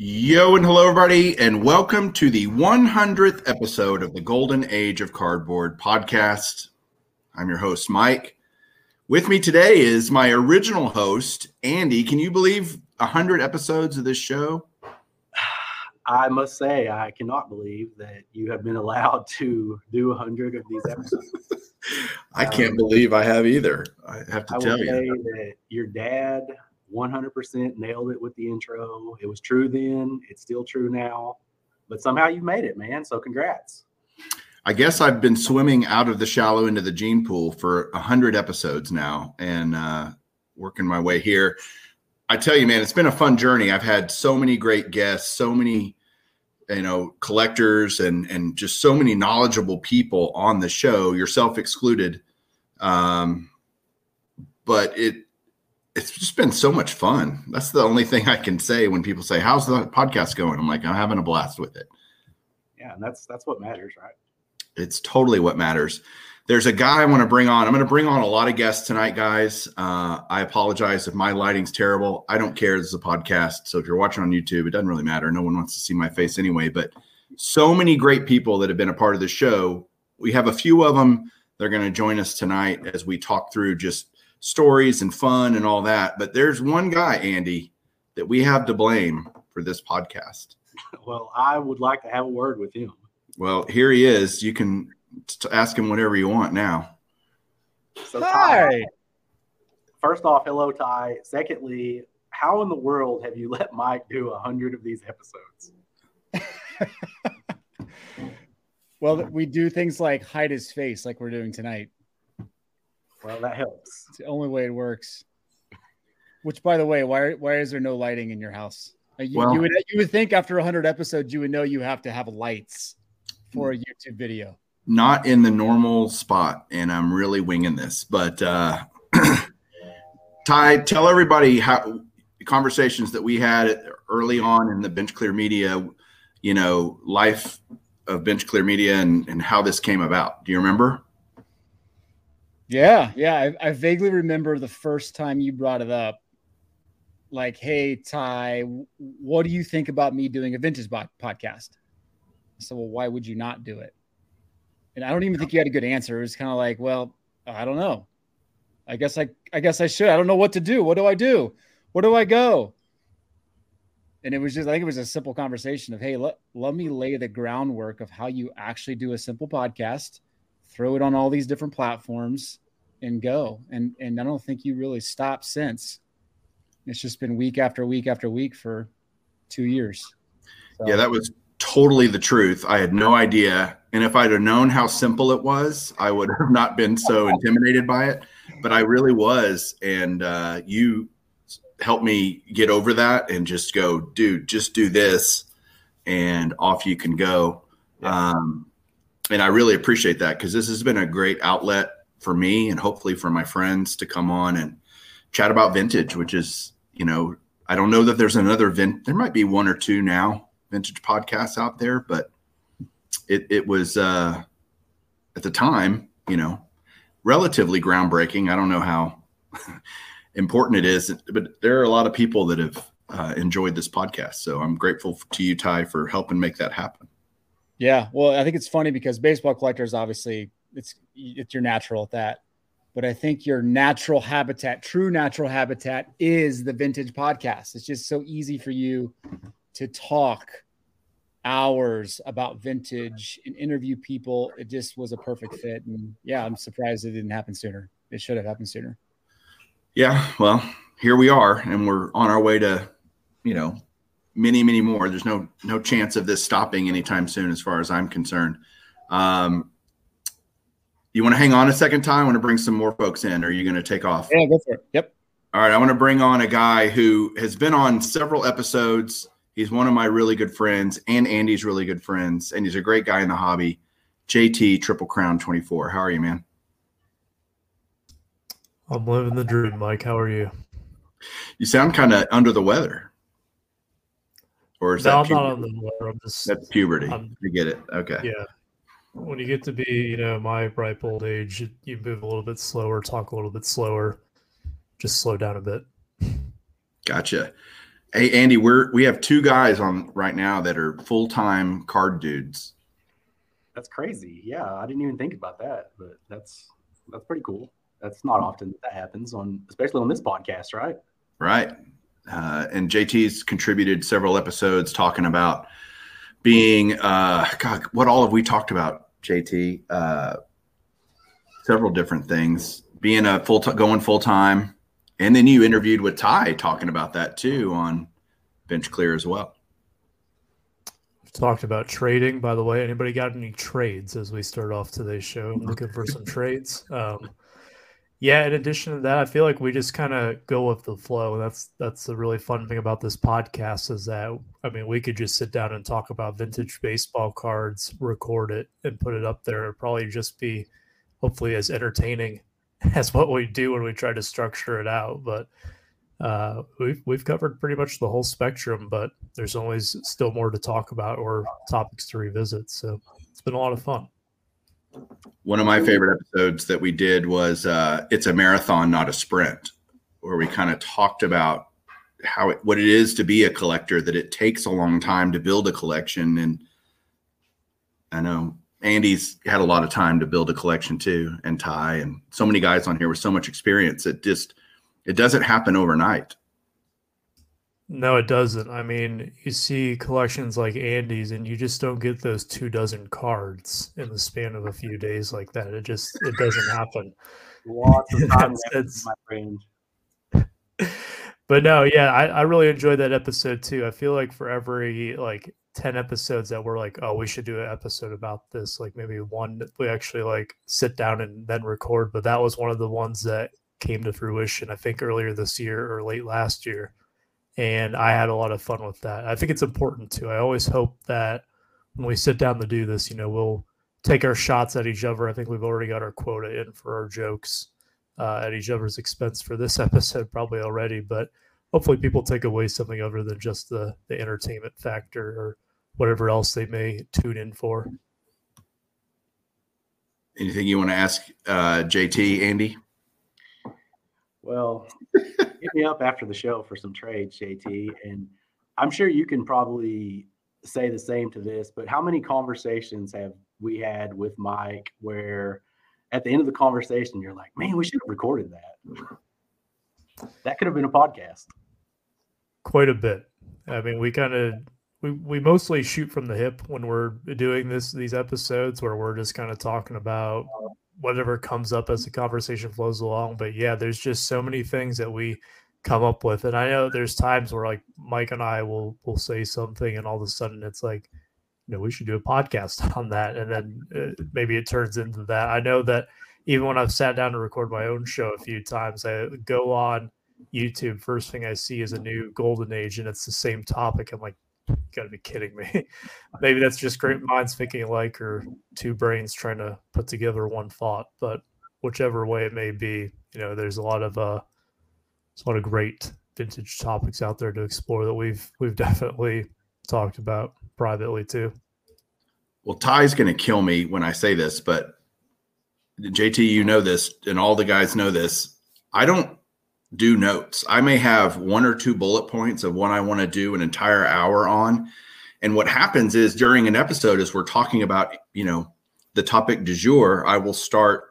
Yo and hello, everybody, and welcome to the 100th episode of the Golden Age of Cardboard podcast. I'm your host, Mike. With me today is my original host, Andy. Can you believe 100 episodes of this show? I must say, I cannot believe that you have been allowed to do 100 of these episodes. I can't um, believe I have either. I have to I tell you that your dad 100% nailed it with the intro. It was true then, it's still true now, but somehow you made it, man. So congrats. I guess I've been swimming out of the shallow into the gene pool for a hundred episodes now, and uh, working my way here. I tell you, man, it's been a fun journey. I've had so many great guests, so many, you know, collectors, and and just so many knowledgeable people on the show, yourself excluded. Um, but it it's just been so much fun. That's the only thing I can say when people say, "How's the podcast going?" I'm like, "I'm having a blast with it." Yeah, and that's that's what matters, right? It's totally what matters. There's a guy I want to bring on. I'm going to bring on a lot of guests tonight, guys. Uh, I apologize if my lighting's terrible. I don't care. This is a podcast, so if you're watching on YouTube, it doesn't really matter. No one wants to see my face anyway. But so many great people that have been a part of the show. We have a few of them. They're going to join us tonight as we talk through just stories and fun and all that. But there's one guy, Andy, that we have to blame for this podcast. Well, I would like to have a word with him. Well, here he is. You can ask him whatever you want now. So, Hi. First off, hello, Ty. Secondly, how in the world have you let Mike do a hundred of these episodes? well, we do things like hide his face, like we're doing tonight. Well, that helps. It's the only way it works. Which, by the way, why why is there no lighting in your house? You, well, you would you would think after 100 episodes you would know you have to have lights for a YouTube video. Not in the normal spot, and I'm really winging this. But uh, Ty, tell everybody how conversations that we had early on in the Bench Clear Media, you know, life of Bench Clear Media, and, and how this came about. Do you remember? Yeah, yeah. I, I, vaguely remember the first time you brought it up. Like, hey, Ty, what do you think about me doing a vintage podcast? So, well, why would you not do it? And I don't even think you had a good answer. It was kind of like, well, I don't know. I guess I, I guess I should. I don't know what to do. What do I do? Where do I go? And it was just, I think it was a simple conversation of, hey, let, let me lay the groundwork of how you actually do a simple podcast throw it on all these different platforms and go. And and I don't think you really stopped since. It's just been week after week after week for two years. So. Yeah, that was totally the truth. I had no idea. And if I'd have known how simple it was, I would have not been so intimidated by it. But I really was. And uh, you helped me get over that and just go, dude, just do this and off you can go. Yeah. Um, and I really appreciate that because this has been a great outlet for me and hopefully for my friends to come on and chat about vintage, which is, you know, I don't know that there's another vin. There might be one or two now vintage podcasts out there, but it it was uh, at the time, you know, relatively groundbreaking. I don't know how important it is, but there are a lot of people that have uh, enjoyed this podcast. So I'm grateful to you, Ty, for helping make that happen. Yeah, well, I think it's funny because baseball collectors obviously it's it's your natural at that. But I think your natural habitat, true natural habitat is the vintage podcast. It's just so easy for you to talk hours about vintage and interview people. It just was a perfect fit. And yeah, I'm surprised it didn't happen sooner. It should have happened sooner. Yeah, well, here we are, and we're on our way to, you know, many, many more. There's no no chance of this stopping anytime soon, as far as I'm concerned. Um, you want to hang on a second time? I want to bring some more folks in. Or are you going to take off? Yeah, go for it. Yep. All right, I want to bring on a guy who has been on several episodes. He's one of my really good friends and Andy's really good friends, and he's a great guy in the hobby. JT Triple Crown 24. How are you, man? I'm living the dream, Mike. How are you? You sound kind of under the weather. Or is no, that I'm puberty? not on the weather. I'm just That's puberty. I'm- I get it. Okay. yeah. When you get to be, you know, my ripe old age, you- you move a little bit slower, talk a little bit slower, just slow down a bit. Gotcha. Hey Andy, we're we have two guys on right now that are full time card dudes. That's crazy. Yeah, I didn't even think about that, but that's that's pretty cool. That's not often that, that happens on, especially on this podcast, right? Right. Uh, and JT's contributed several episodes talking about being uh God, what all have we talked about, JT? Uh several different things. Being a full time going full time. And then you interviewed with Ty talking about that too on Bench Clear as well. We've talked about trading. By the way, anybody got any trades as we start off today's show? Looking for some trades. Um, yeah. In addition to that, I feel like we just kind of go with the flow. That's that's the really fun thing about this podcast is that I mean we could just sit down and talk about vintage baseball cards, record it, and put it up there. It'd probably just be hopefully as entertaining as what we do when we try to structure it out. But uh, we've we've covered pretty much the whole spectrum, but there's always still more to talk about or topics to revisit. So it's been a lot of fun. One of my favorite episodes that we did was uh, "It's a Marathon, Not a Sprint," where we kind of talked about how it, what it is to be a collector. That it takes a long time to build a collection, and I know Andy's had a lot of time to build a collection too, and Ty, and so many guys on here with so much experience. It just it doesn't happen overnight. No, it doesn't. I mean, you see collections like Andy's, and you just don't get those two dozen cards in the span of a few days like that. It just it doesn't happen. Lots of time That's- that's- my range. but no, yeah, I, I really enjoyed that episode too. I feel like for every like 10 episodes that we're like, oh, we should do an episode about this, like maybe one that we actually like sit down and then record. But that was one of the ones that came to fruition, I think earlier this year or late last year. And I had a lot of fun with that. I think it's important too. I always hope that when we sit down to do this, you know, we'll take our shots at each other. I think we've already got our quota in for our jokes uh, at each other's expense for this episode, probably already. But hopefully, people take away something other than just the the entertainment factor or whatever else they may tune in for. Anything you want to ask uh, JT, Andy? Well, hit me up after the show for some trades, JT. And I'm sure you can probably say the same to this, but how many conversations have we had with Mike where at the end of the conversation, you're like, man, we should have recorded that? That could have been a podcast. Quite a bit. I mean, we kind of we, we mostly shoot from the hip when we're doing this these episodes where we're just kind of talking about uh, whatever comes up as the conversation flows along. But yeah, there's just so many things that we come up with. And I know there's times where like Mike and I will will say something and all of a sudden it's like, you know, we should do a podcast on that. And then uh, maybe it turns into that. I know that even when I've sat down to record my own show a few times, I go on YouTube. First thing I see is a new golden age and it's the same topic. I'm like, you gotta be kidding me. Maybe that's just great minds thinking alike or two brains trying to put together one thought. But whichever way it may be, you know, there's a lot of uh there's a lot of great vintage topics out there to explore that we've we've definitely talked about privately too. Well, Ty's to kill me when I say this, but JT, you know this, and all the guys know this. I don't do notes. I may have one or two bullet points of what I want to do an entire hour on. And what happens is during an episode, as we're talking about, you know, the topic du jour, I will start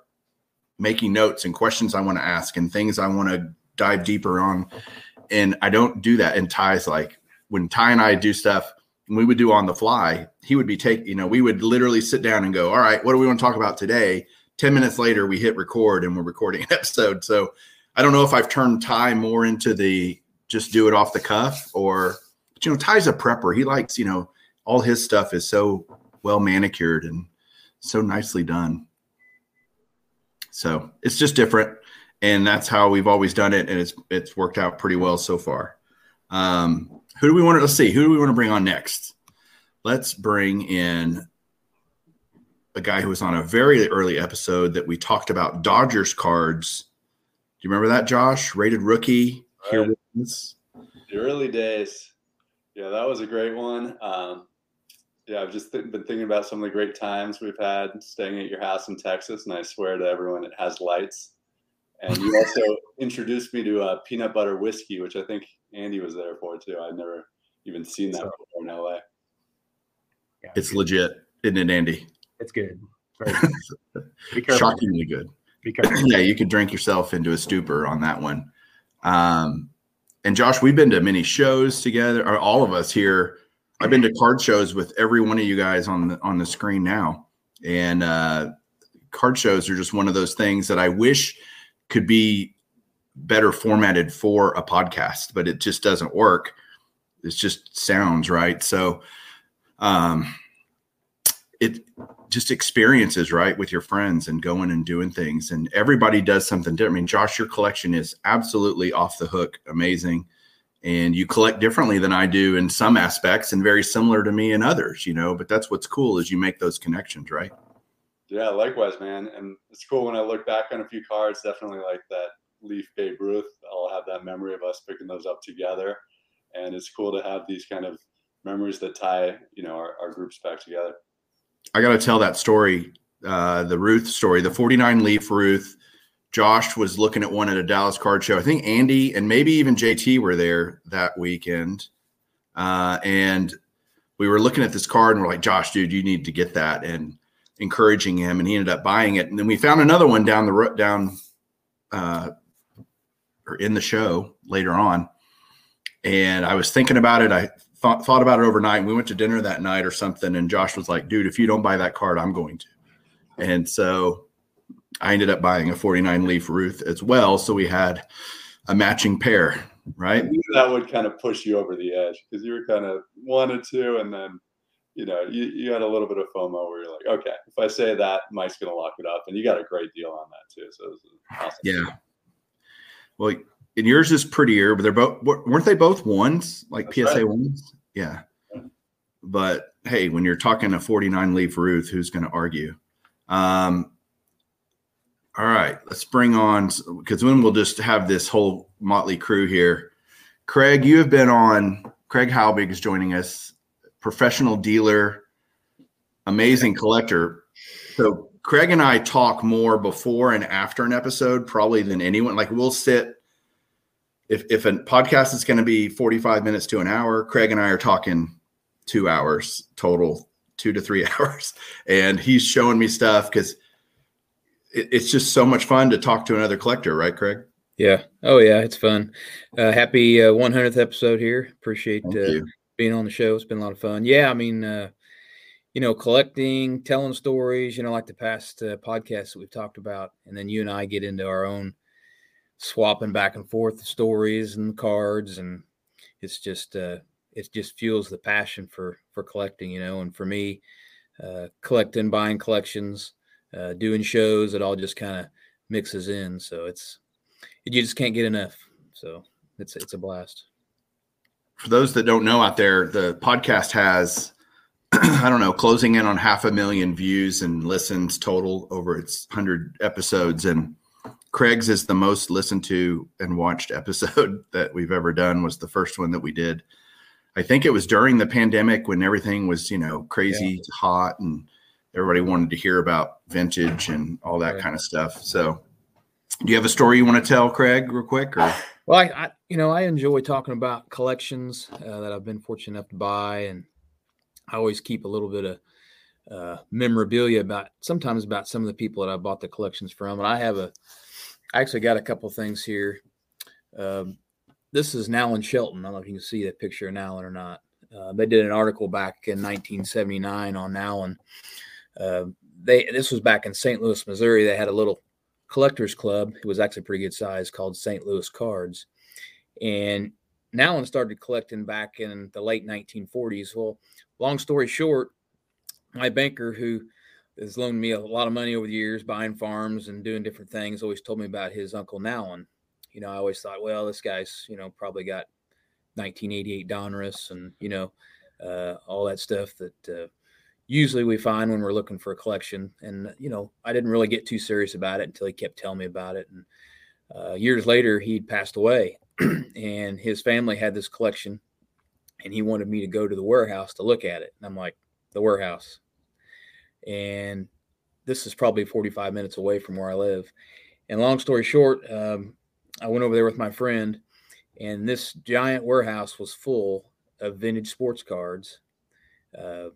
making notes and questions I want to ask and things I want to dive deeper on. And I don't do that. And Ty's like, when Ty and I do stuff, we would do on the fly. He would be taking, you know, we would literally sit down and go, all right, what do we want to talk about today? 10 minutes later, we hit record and we're recording an episode. So I don't know if I've turned Ty more into the just do it off the cuff or, but, you know, Ty's a prepper. He likes, you know, all his stuff is so well manicured and so nicely done. So it's just different. And that's how we've always done it. And it's, it's worked out pretty well so far. Um, who do we want to let's see? Who do we want to bring on next? Let's bring in a guy who was on a very early episode that we talked about Dodgers cards. Do you remember that, Josh? Rated rookie. Here right. With us. The early days. Yeah, that was a great one. Um, yeah, I've just th- been thinking about some of the great times we've had staying at your house in Texas, and I swear to everyone, it has lights. And you also introduced me to a uh, peanut butter whiskey, which I think Andy was there for too. I'd never even seen that before in LA. Yeah, it's legit, isn't it, Andy? It's good. good. Shockingly good. yeah, you could drink yourself into a stupor on that one. Um, and Josh, we've been to many shows together, or all of us here. I've been to card shows with every one of you guys on the on the screen now, and uh, card shows are just one of those things that I wish could be better formatted for a podcast, but it just doesn't work. It's just sounds right. So, um, just experiences right with your friends and going and doing things, and everybody does something different. I mean, Josh, your collection is absolutely off the hook, amazing, and you collect differently than I do in some aspects, and very similar to me in others. You know, but that's what's cool is you make those connections, right? Yeah, likewise, man. And it's cool when I look back on a few cards, definitely like that Leaf Babe Ruth. I'll have that memory of us picking those up together. And it's cool to have these kind of memories that tie, you know, our, our groups back together. I got to tell that story, uh, the Ruth story, the 49 Leaf Ruth. Josh was looking at one at a Dallas card show. I think Andy and maybe even JT were there that weekend. Uh, and we were looking at this card and we're like, Josh, dude, you need to get that. And encouraging him, and he ended up buying it. And then we found another one down the road, down uh, or in the show later on. And I was thinking about it. I thought thought about it overnight. We went to dinner that night or something, and Josh was like, "Dude, if you don't buy that card, I'm going to." And so I ended up buying a 49 leaf Ruth as well. So we had a matching pair, right? that would kind of push you over the edge because you were kind of wanted to, and then you know, you, you had a little bit of FOMO where you're like, okay, if I say that, Mike's going to lock it up. And you got a great deal on that too. So awesome. Yeah. Well, and yours is prettier, but they're both, weren't they both ones like That's PSA right. ones? Yeah. But hey, when you're talking a 49 leaf Ruth, who's going to argue? Um, all right, let's bring on because then we'll just have this whole motley crew here. Craig, you have been on. Craig Halbig is joining us professional dealer, amazing collector. So Craig and I talk more before and after an episode, probably than anyone. Like we'll sit if if a podcast is going to be 45 minutes to an hour, Craig and I are talking two hours total, two to three hours. And he's showing me stuff because it, it's just so much fun to talk to another collector, right, Craig? Yeah. Oh, yeah. It's fun. Uh, happy uh, 100th episode here. Appreciate uh, being on the show. It's been a lot of fun. Yeah, I mean, uh, you know, collecting, telling stories, you know, like the past uh, podcasts that we've talked about, and then you and I get into our own swapping back and forth the stories and cards, and it's just uh, it just fuels the passion for for collecting, you know. And for me, uh, collecting, buying collections, uh, doing shows, it all just kind of mixes in. So it's you just can't get enough. So it's it's a blast for those that don't know out there, the podcast has, I don't know, closing in on half a million views and listens total over its 100 episodes. And Craig's is the most listened to and watched episode that we've ever done, was the first one that we did. I think it was during the pandemic when everything was, you know, crazy yeah. hot and everybody wanted to hear about vintage and all that right. kind of stuff. So, do you have a story you want to tell, Craig, real quick? Or well, I, I, you know I enjoy talking about collections uh, that I've been fortunate enough to buy, and I always keep a little bit of uh, memorabilia about sometimes about some of the people that I bought the collections from. And I have a, I actually got a couple things here. Um, this is Nowlin Shelton. I don't know if you can see that picture of Nowlin or not. Uh, they did an article back in 1979 on Nowlin. Uh, they this was back in St. Louis, Missouri. They had a little collectors club. It was actually pretty good size called St. Louis Cards, and Nowlin started collecting back in the late 1940s. Well, long story short, my banker who has loaned me a lot of money over the years, buying farms and doing different things, always told me about his uncle Nowlin. You know, I always thought, well, this guy's you know probably got 1988 Donruss and you know uh, all that stuff that uh, usually we find when we're looking for a collection. And you know, I didn't really get too serious about it until he kept telling me about it. And uh, years later, he'd passed away, and his family had this collection, and he wanted me to go to the warehouse to look at it. And I'm like, the warehouse, and this is probably 45 minutes away from where I live. And long story short, um, I went over there with my friend, and this giant warehouse was full of vintage sports cards, uh,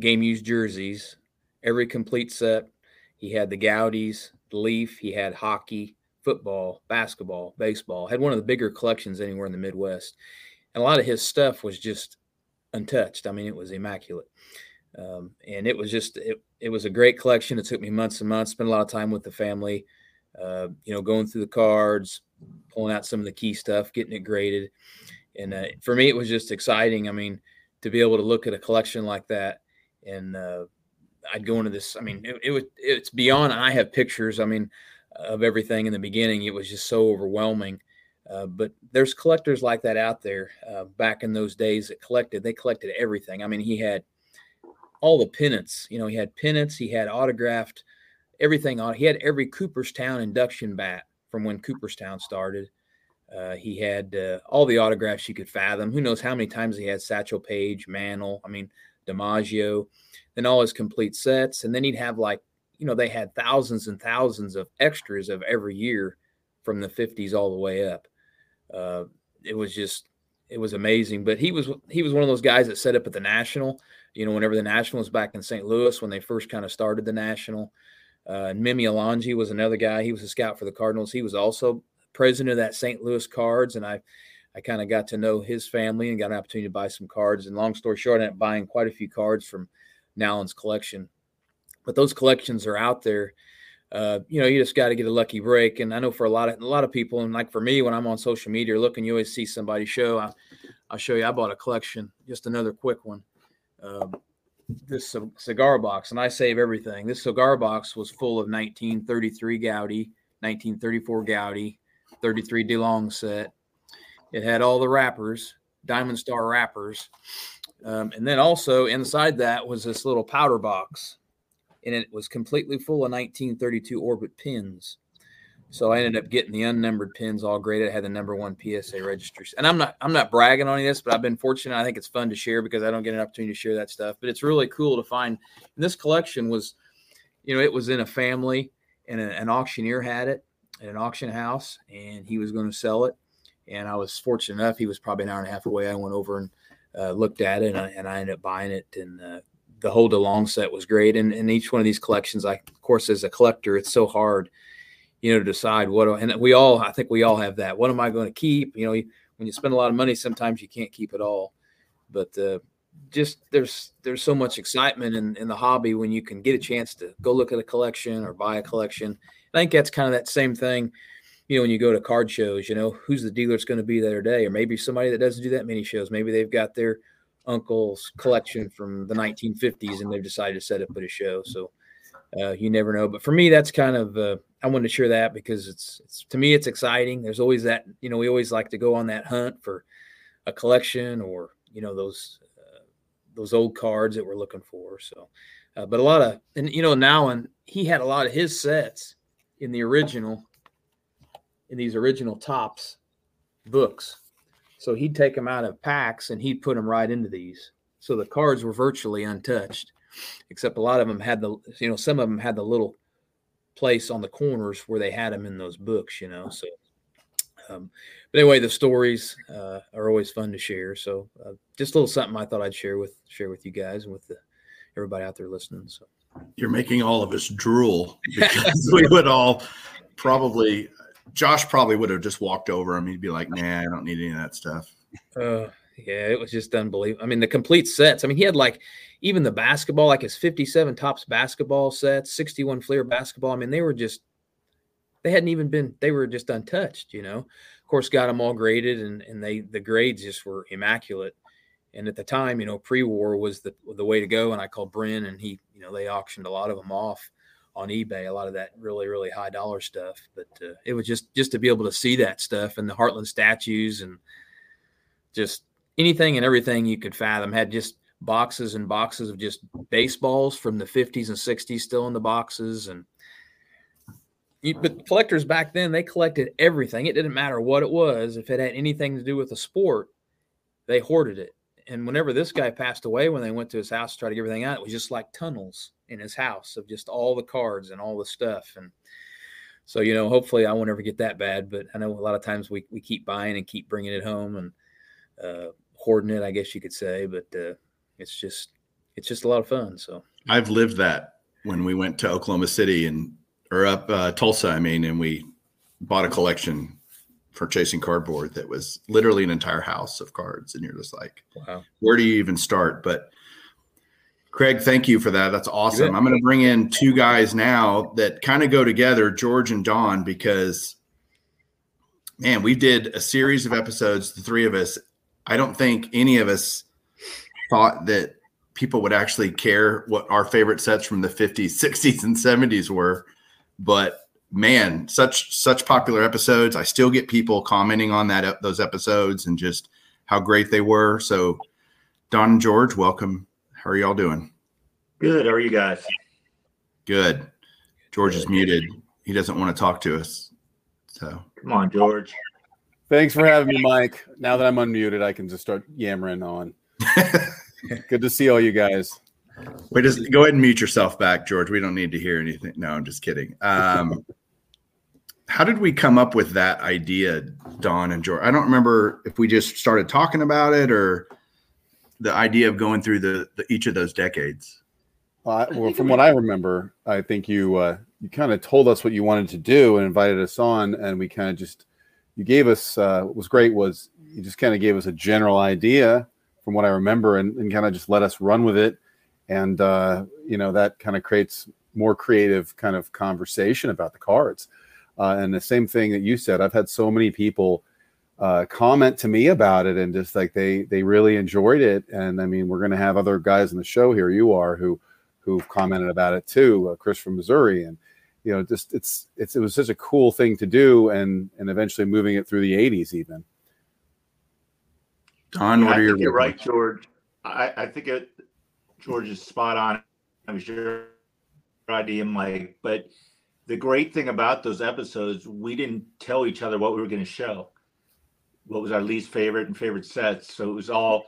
game used jerseys, every complete set. He had the Goudeys, the Leaf, he had hockey, football, basketball, baseball. Had one of the bigger collections anywhere in the Midwest, and a lot of his stuff was just untouched. I mean, it was immaculate, um, and it was just it. It was a great collection. It took me months and months. Spent a lot of time with the family. Uh, you know, going through the cards, pulling out some of the key stuff, getting it graded, and uh, for me, it was just exciting. I mean, to be able to look at a collection like that, and uh, I'd go into this. I mean, it, it was it's beyond. I have pictures. I mean, of everything in the beginning. It was just so overwhelming. Uh, but there's collectors like that out there. Uh, back in those days, that collected. They collected everything. I mean, he had all the pennants. You know, he had pennants. He had autographed everything on. He had every Cooperstown induction bat from when Cooperstown started. Uh, he had uh, all the autographs you could fathom. Who knows how many times he had Satchel Paige, Mantle. I mean, DiMaggio, then all his complete sets, and then he'd have like you know, they had thousands and thousands of extras of every year from the 50s all the way up. Uh, it was just, it was amazing. But he was, he was one of those guys that set up at the National, you know, whenever the National was back in St. Louis, when they first kind of started the National. Uh, and Mimi Alonji was another guy. He was a scout for the Cardinals. He was also president of that St. Louis Cards. And I, I kind of got to know his family and got an opportunity to buy some cards. And long story short, I ended up buying quite a few cards from Nowlin's collection but those collections are out there. Uh, you know, you just got to get a lucky break. And I know for a lot of a lot of people, and like for me, when I'm on social media looking, you always see somebody show. I, will show you. I bought a collection, just another quick one. Um, this cigar box, and I save everything. This cigar box was full of 1933 Goudey, 1934 Goudey, 33 DeLong set. It had all the wrappers, Diamond Star wrappers, um, and then also inside that was this little powder box and it was completely full of 1932 Orbit pins. So I ended up getting the unnumbered pins all graded. I had the number one PSA registers, and I'm not I'm not bragging on this, but I've been fortunate. I think it's fun to share because I don't get an opportunity to share that stuff. But it's really cool to find. And this collection was, you know, it was in a family, and a, an auctioneer had it at an auction house, and he was going to sell it. And I was fortunate enough; he was probably an hour and a half away. I went over and uh, looked at it, and I, and I ended up buying it and uh, the whole DeLong set was great. And, and each one of these collections, I, of course, as a collector, it's so hard, you know, to decide what, and we all, I think we all have that. What am I going to keep? You know, when you spend a lot of money, sometimes you can't keep it all. But uh, just there's there's so much excitement in, in the hobby when you can get a chance to go look at a collection or buy a collection. I think that's kind of that same thing, you know, when you go to card shows, you know, who's the dealer that's going to be there today, or maybe somebody that doesn't do that many shows. Maybe they've got their uncle's collection from the 1950s and they've decided to set up at a show. So uh, you never know. But for me, that's kind of uh, I wanted to share that because it's, it's to me it's exciting. There's always that you know we always like to go on that hunt for a collection or you know those uh, those old cards that we're looking for. So, uh, but a lot of and you know now and he had a lot of his sets in the original in these original Topps books so he'd take them out of packs and he'd put them right into these. So the cards were virtually untouched, except a lot of them had the, you know, some of them had the little place on the corners where they had them in those books, you know. So, um, but anyway, the stories uh, are always fun to share. So uh, just a little something I thought I'd share with share with you guys and with the, everybody out there listening. So you're making all of us drool because we would all probably Josh probably would have just walked over him. He'd be like, "Nah, I don't need any of that stuff." Uh, yeah, it was just unbelievable. I mean, the complete sets. I mean, he had like even the basketball, like his 57 Topps basketball sets, 61 Fleer basketball. I mean, they were just they hadn't even been they were just untouched, you know. Of course, got them all graded and and they the grades just were immaculate. And at the time, you know, pre-war was the the way to go. And I called Bryn and he, you know, they auctioned a lot of them off on eBay, a lot of that really, really high dollar stuff. But uh, it was just just to be able to see that stuff and the Hartland statues and just anything and everything you could fathom. Had just boxes and boxes of just baseballs from the 50s and 60s still in the boxes and but collectors back then they collected everything. It didn't matter what it was. If it had anything to do with the sport they hoarded it and whenever this guy passed away when they went to his house to try to get everything out it was just like tunnels in his house of just all the cards and all the stuff and so you know hopefully i won't ever get that bad but i know a lot of times we, we keep buying and keep bringing it home and uh, hoarding it i guess you could say but uh, it's just it's just a lot of fun so. I've lived that when we went to oklahoma city and or up uh, tulsa i mean and we bought a collection for chasing cardboard that was literally an entire house of cards and you're just like wow. where do you even start? But craig thank you for that. That's awesome. i'm going to bring in two guys now that kind of go together george and don because man we did a series of episodes the three of us. I don't think any of us thought that people would actually care what our favorite sets from the 50s 60s and 70s were but man, such such popular episodes. I still get people commenting on that those episodes and just how great they were. So, Don and George, welcome. How are y'all doing? Good. How are you guys? Good. George is muted. He doesn't want to talk to us. So come on, George. Thanks for having me, Mike. Now that I'm unmuted, I can just start yammering on. Good to see all you guys. Wait, just go ahead and mute yourself back, George. We don't need to hear anything. No, I'm just kidding. Um, how did we come up with that idea, Don and George? I don't remember if we just started talking about it or the idea of going through the, the each of those decades. Uh, well, from what I remember, I think you uh, you kind of told us what you wanted to do and invited us on, and we kind of just you gave us uh, what was great was you just kind of gave us a general idea from what I remember, and, and kind of just let us run with it, and uh, you know that kind of creates more creative kind of conversation about the cards. Uh, and the same thing that you said, I've had so many people uh, comment to me about it and just like they they really enjoyed it. And I mean, we're going to have other guys in the show here. You are who who've commented about it too. Uh, Chris from Missouri, and you know, just it's it's it was such a cool thing to do, and and eventually moving it through the '80s even. Don, yeah, what are your? You're right, George. I, I think it, George is spot on. I'm sure your idea, Mike, but the great thing about those episodes, we didn't tell each other what we were going to show. What was our least favorite and favorite sets? So it was all,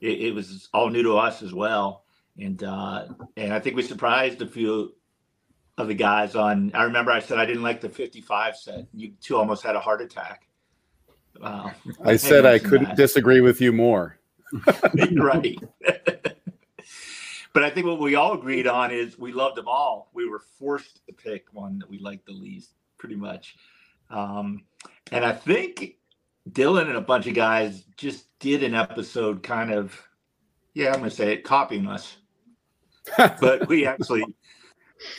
it, it was all new to us as well. And uh, and I think we surprised a few of the guys on. I remember I said I didn't like the 55 set. You two almost had a heart attack. Wow. I said I couldn't that. disagree with you more. right. But I think what we all agreed on is we loved them all. We were forced to pick one that we liked the least, pretty much. Um, and I think Dylan and a bunch of guys just did an episode kind of, yeah, I'm going to say it, copying us. but we actually,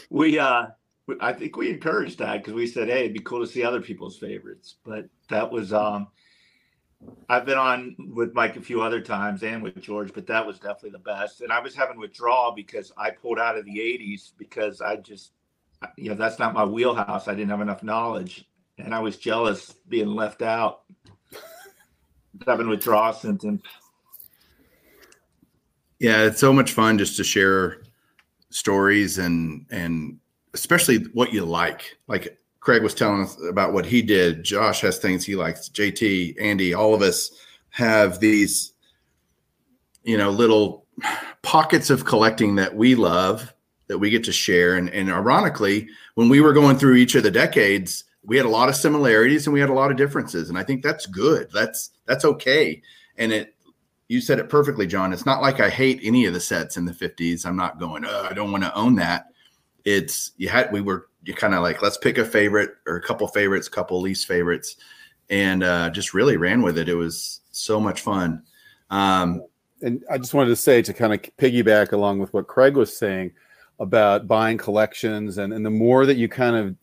we, uh, I think we encouraged that because we said, hey, it'd be cool to see other people's favorites. But that was, um, I've been on with Mike a few other times and with George, but that was definitely the best. And I was having withdrawal because I pulled out of the 80s because I just, you know, that's not my wheelhouse. I didn't have enough knowledge. And I was jealous being left out, having withdrawal symptoms. Yeah, it's so much fun just to share stories and and especially what you like. Like Craig was telling us about what he did. Josh has things he likes. JT, Andy, all of us have these, you know, little pockets of collecting that we love that we get to share. And, and ironically, when we were going through each of the decades, we had a lot of similarities and we had a lot of differences. And I think that's good. That's that's okay. And it you said it perfectly, John. It's not like I hate any of the sets in the 50s. I'm not going, oh, I don't want to own that. It's you had we were you kind of like let's pick a favorite or a couple favorites, couple least favorites, and uh, just really ran with it. It was so much fun. Um, and I just wanted to say to kind of piggyback along with what Craig was saying about buying collections, and, and the more that you kind of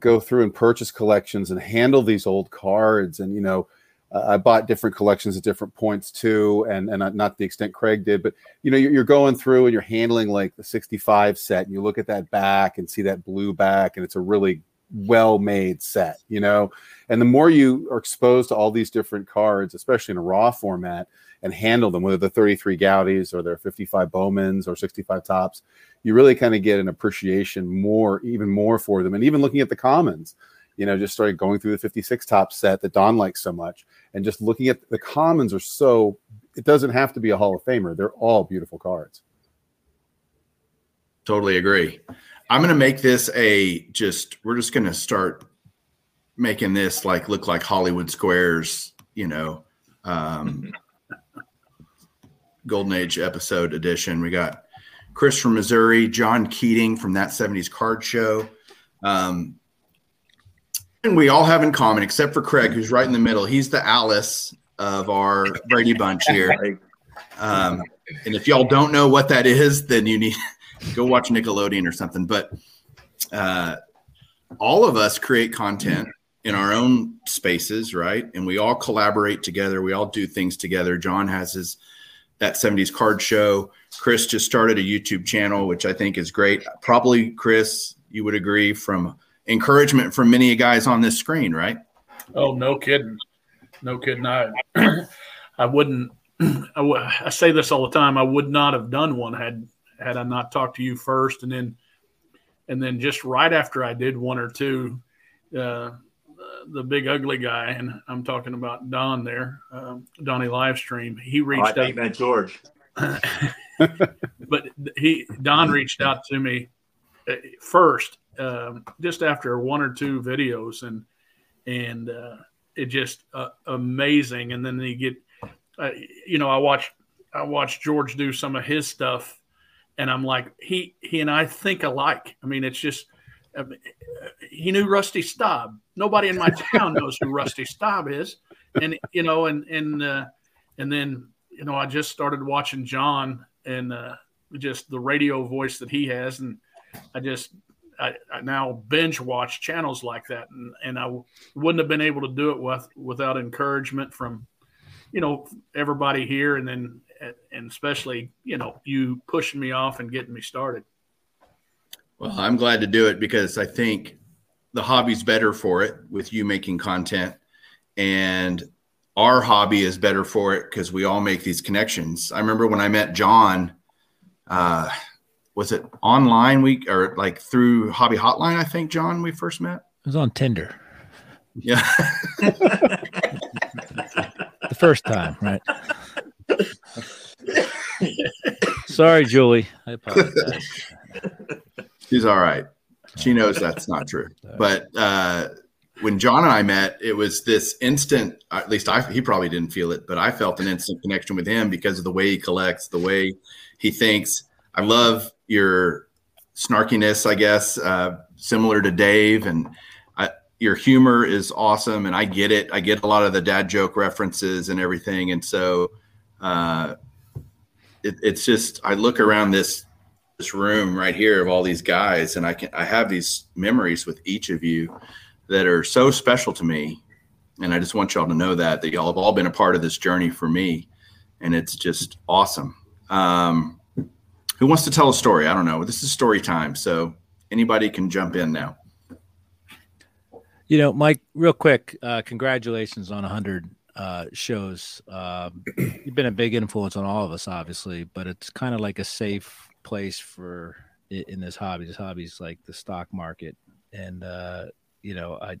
go through and purchase collections and handle these old cards, and you know, uh, I bought different collections at different points too, and and not the extent Craig did, but you know, you're, going through and you're handling like the 65 set, and you look at that back and see that blue back, and it's a really well made set, you know. And the more you are exposed to all these different cards, especially in a raw format, and handle them, whether they're 33 Goudeys or they're 55 Bowmans or 65 Topps, you really kind of get an appreciation more, even more for them. And even looking at the commons, you know, just started going through the 56 top set that Don likes so much, and just looking at the commons are so. It doesn't have to be a Hall of Famer; they're all beautiful cards. Totally agree. I'm going to make this a just, we're just going to start making this like look like Hollywood Squares, you know, um, Golden Age episode edition. We got Chris from Missouri, John Keating from that 70s card show. Um, we all have in common, except for Craig, who's right in the middle. He's the Alice of our Brady bunch here. Um, and if y'all don't know what that is, then you need go watch Nickelodeon or something. But uh, all of us create content in our own spaces, right? And we all collaborate together. We all do things together. John has his that 70s card show. Chris just started a YouTube channel, which I think is great. Probably, Chris, you would agree from encouragement from many guys on this screen, right? Oh, no kidding. No kidding. I, I wouldn't, I, w- I say this all the time. I would not have done one had had I not talked to you first, and then and then just right after I did one or two, uh, the big ugly guy, and I'm talking about Don there, um, Donnie Livestream. He reached oh, I think out. George. but he Don reached out to me uh, first, um, just after one or two videos, and and uh, it just uh, amazing. And then you get, uh, you know, I watched I watched George do some of his stuff and I'm like, he he and I think alike. I mean, it's just he knew Rusty Staub. Nobody in my town knows who Rusty Staub is, and you know, and and uh, and then you know, I just started watching John and uh, just the radio voice that he has, and I just I, I, now binge watch channels like that, and and I wouldn't have been able to do it with without encouragement from you know everybody here, and then and especially you know you pushing me off and getting me started. Well, I'm glad to do it because I think the hobby's better for it with you making content, and our hobby is better for it because we all make these connections. I remember when I met John. Uh, was it online week or like through Hobby Hotline? I think John, we first met. It was on Tinder. Yeah. the first time, right? Sorry, Julie. I apologize. She's all right. She knows that's not true. But uh, when John and I met, it was this instant. At least I, he probably didn't feel it, but I felt an instant connection with him because of the way he collects, the way he thinks. I love your snarkiness, I guess, uh, similar to Dave, and I, your humor is awesome. And I get it. I get a lot of the dad joke references and everything. And so uh, it, it's just I look around this this room right here of all these guys, and I can I have these memories with each of you that are so special to me, and I just want y'all to know that that y'all have all been a part of this journey for me, and it's just awesome. Um, who wants to tell a story? I don't know. This is story time, so anybody can jump in now. You know, Mike, real quick, uh, congratulations on 100 uh, shows. Um, you've been a big influence on all of us, obviously, but it's kind of like a safe place for in this hobby. This hobby is like the stock market, and uh, you know, I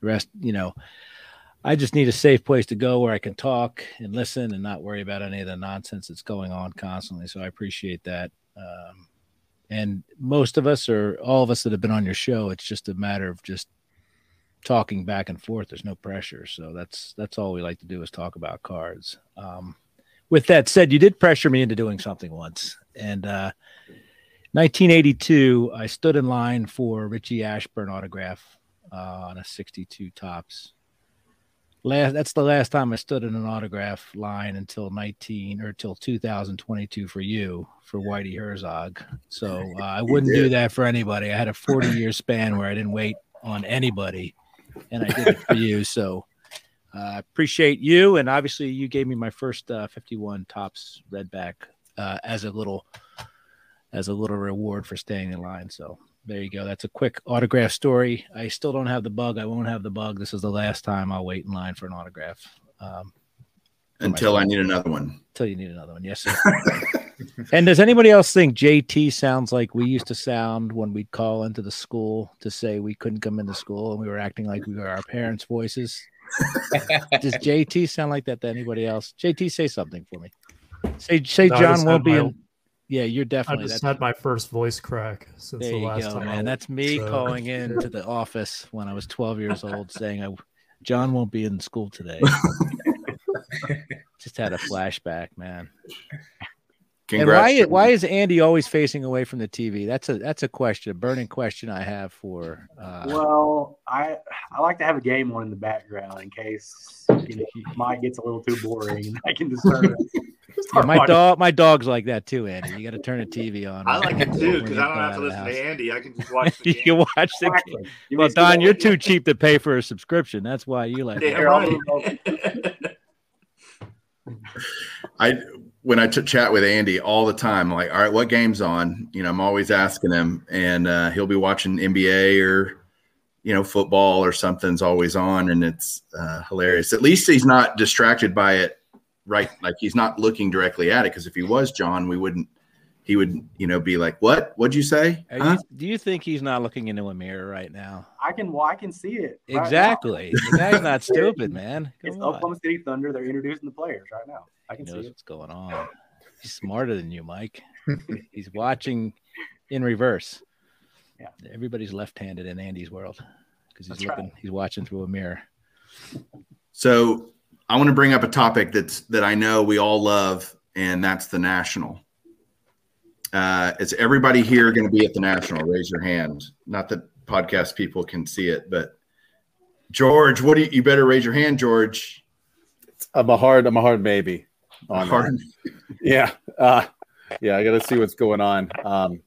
the rest, you know, I just need a safe place to go where I can talk and listen and not worry about any of the nonsense that's going on constantly. So I appreciate that. Um, and most of us, or all of us that have been on your show, it's just a matter of just talking back and forth. There's no pressure, so that's that's all we like to do is talk about cards. Um, with that said, you did pressure me into doing something once, and uh, 1982, I stood in line for Richie Ashburn autograph uh, on a 62 Topps, last that's the last time I stood in an autograph line until 19 or till 2022 for you for Whitey Herzog. So uh, I wouldn't do that for anybody. I had a 40 year span where I didn't wait on anybody, and I did it for you. So I uh, appreciate you, and obviously you gave me my first uh, 51 Topps Redback uh, as a little as a little reward for staying in line. So there you go. That's a quick autograph story. I still don't have the bug. I won't have the bug. This is the last time I'll wait in line for an autograph. Um, Until I need another one. Until you need another one. Yes, sir. and does anybody else think JT sounds like we used to sound when we'd call into the school to say we couldn't come into school and we were acting like we were our parents' voices? does JT sound like that to anybody else? JT, say something for me. Say say no, John won't be my, in. Yeah, you're definitely. I just had my first voice crack since there the last go, time. Man, that's me so. calling in to the office when I was 12 years old, saying I, John won't be in school today. just had a flashback, man. Congrats. And why why is Andy always facing away from the TV? That's a that's a question, a burning question I have for. Uh, well, I I like to have a game on in the background in case you know, Mike gets a little too boring. And I can disturb it. Yeah, my dog, my dog's like that too, Andy. You got to turn the TV on. I like it too because I don't have to listen to Andy. I can just watch. The you can watch the exactly. game. You well, Don, you're too cheap to pay for a subscription. That's why you like. Yeah, right. I when I t- chat with Andy all the time, like, all right, what game's on? You know, I'm always asking him, and uh, he'll be watching NBA or you know football or something's always on, and it's uh, hilarious. At least he's not distracted by it, right? Like he's not looking directly at it. Because if he was John, we wouldn't. He would, you know, be like, "What? What'd you say?" Huh? You, do you think he's not looking into a mirror right now? I can. Well, I can see it. Right exactly. the guy's not stupid, man. Come it's on. Oklahoma City Thunder. They're introducing the players right now. I can he knows see what's going on. He's smarter than you, Mike. He's watching in reverse. Yeah. Everybody's left-handed in Andy's world because he's that's looking. Right. He's watching through a mirror. So I want to bring up a topic that's that I know we all love, and that's the national. Uh, is everybody here going to be at the national? Raise your hand. Not that podcast people can see it, but George, what do you, you better raise your hand, George. I'm a hard, I'm a hard maybe. On hard. yeah, uh, yeah. I got to see what's going on. Um,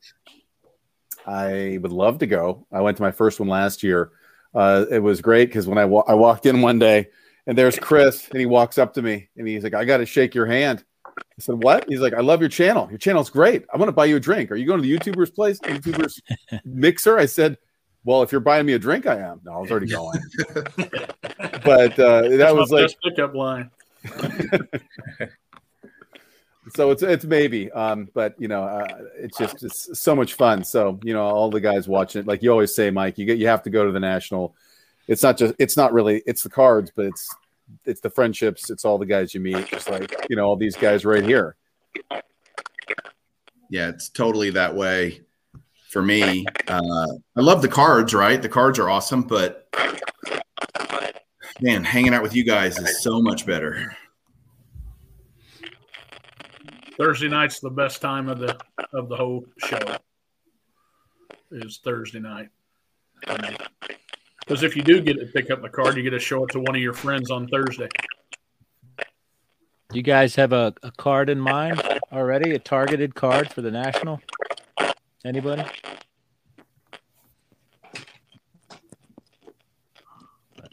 I would love to go. I went to my first one last year. Uh, it was great because when I wa- I walked in one day and there's Chris and he walks up to me and he's like, "I got to shake your hand." I said, "What?" He's like, "I love your channel. Your channel's great. I want to buy you a drink. Are you going to the YouTuber's place? YouTuber's mixer?" I said, "Well, if you're buying me a drink, I am." No, I was already going. but uh, that That's was like pickup line. so it's it's maybe, um, but you know, uh, it's just it's so much fun. So you know, all the guys watching it, like you always say, Mike, you get you have to go to the national. It's not just it's not really it's the cards, but it's it's the friendships, it's all the guys you meet, just like you know all these guys right here. Yeah, it's totally that way for me. Uh, I love the cards, right? The cards are awesome, but man, hanging out with you guys is so much better. Thursday night's the best time of the of the whole show. Is Thursday night. Because if you do get to pick up the card, you get to show it to one of your friends on Thursday. Do you guys have a, a card in mind already? A targeted card for the national? Anybody?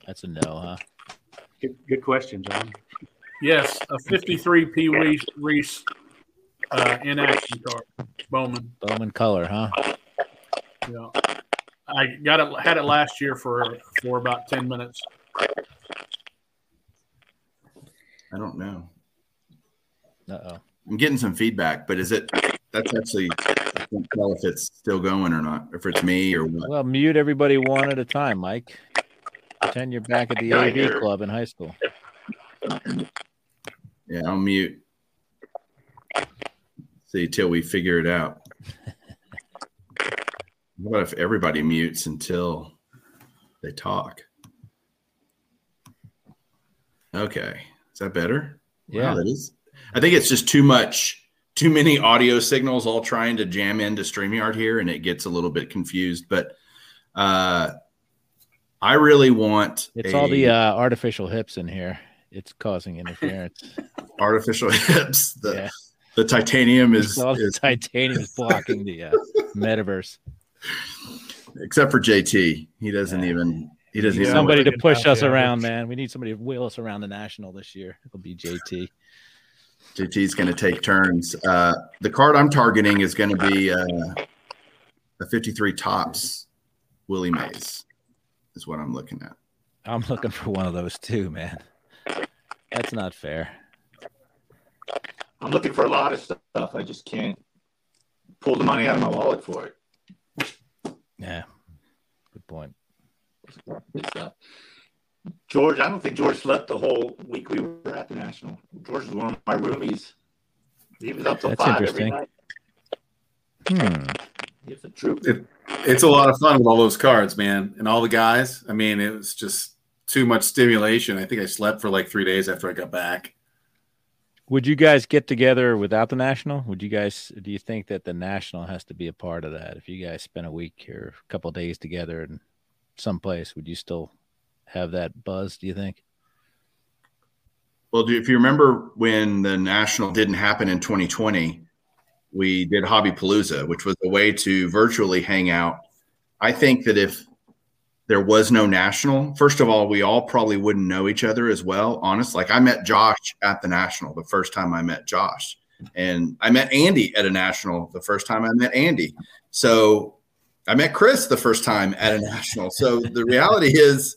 That's a no, huh? Good, good question, John. Yes, a 53 P. Reese, Reese uh, in action card, Bowman. Bowman color, huh? Yeah, I got it. Had it last year for for about ten minutes. I don't know. Uh oh. I'm getting some feedback, but is it? That's actually. I can't tell if it's still going or not. If it's me or what. Well, mute everybody one at a time, Mike. Pretend you're back at the AV club in high school. Yeah, I'll mute see till we figure it out. what if everybody mutes until they talk? Okay, is that better? Yeah, wow, that is. I think it's just too much, too many audio signals all trying to jam into Streamyard here, and it gets a little bit confused. But uh, I really want It's a all the uh, artificial hips in here. It's causing interference. artificial hips. The Yeah. the titanium is, all the is titanium is blocking the uh, metaverse. Except for JT. He doesn't even he doesn't Need even somebody to push us the around, man. We need somebody to wheel us around the national this year. It'll be JT. JT's going to take turns. Uh, the card I'm targeting is going to be uh, a 53 Topps Willie Mays. Is what I'm looking at. I'm looking for one of those too, man. That's not fair. I'm looking for a lot of stuff. I just can't pull the money out of my wallet for it. Yeah. Good point. George, I don't think George slept the whole week we were at the National. George was one of my roomies. He was up till That's five every interesting. night. Hmm. He's a troop. It, it's a lot of fun with all those cards, man, and all the guys. I mean, it was just too much stimulation. I think I slept for like three days after I got back. Would you guys get together without the national? Would you guys do you think that the national has to be a part of that? If you guys spend a week or a couple days together in someplace, would you still have that buzz, do you think? Well, if you remember when the national didn't happen in 2020, we did Hobby Palooza, which was a way to virtually hang out. I think that if there was no national, first of all, we all probably wouldn't know each other as well. Honest, like I met Josh at the national the first time I met Josh, and I met Andy at a national the first time I met Andy. So I met Chris the first time at a national. So the reality is,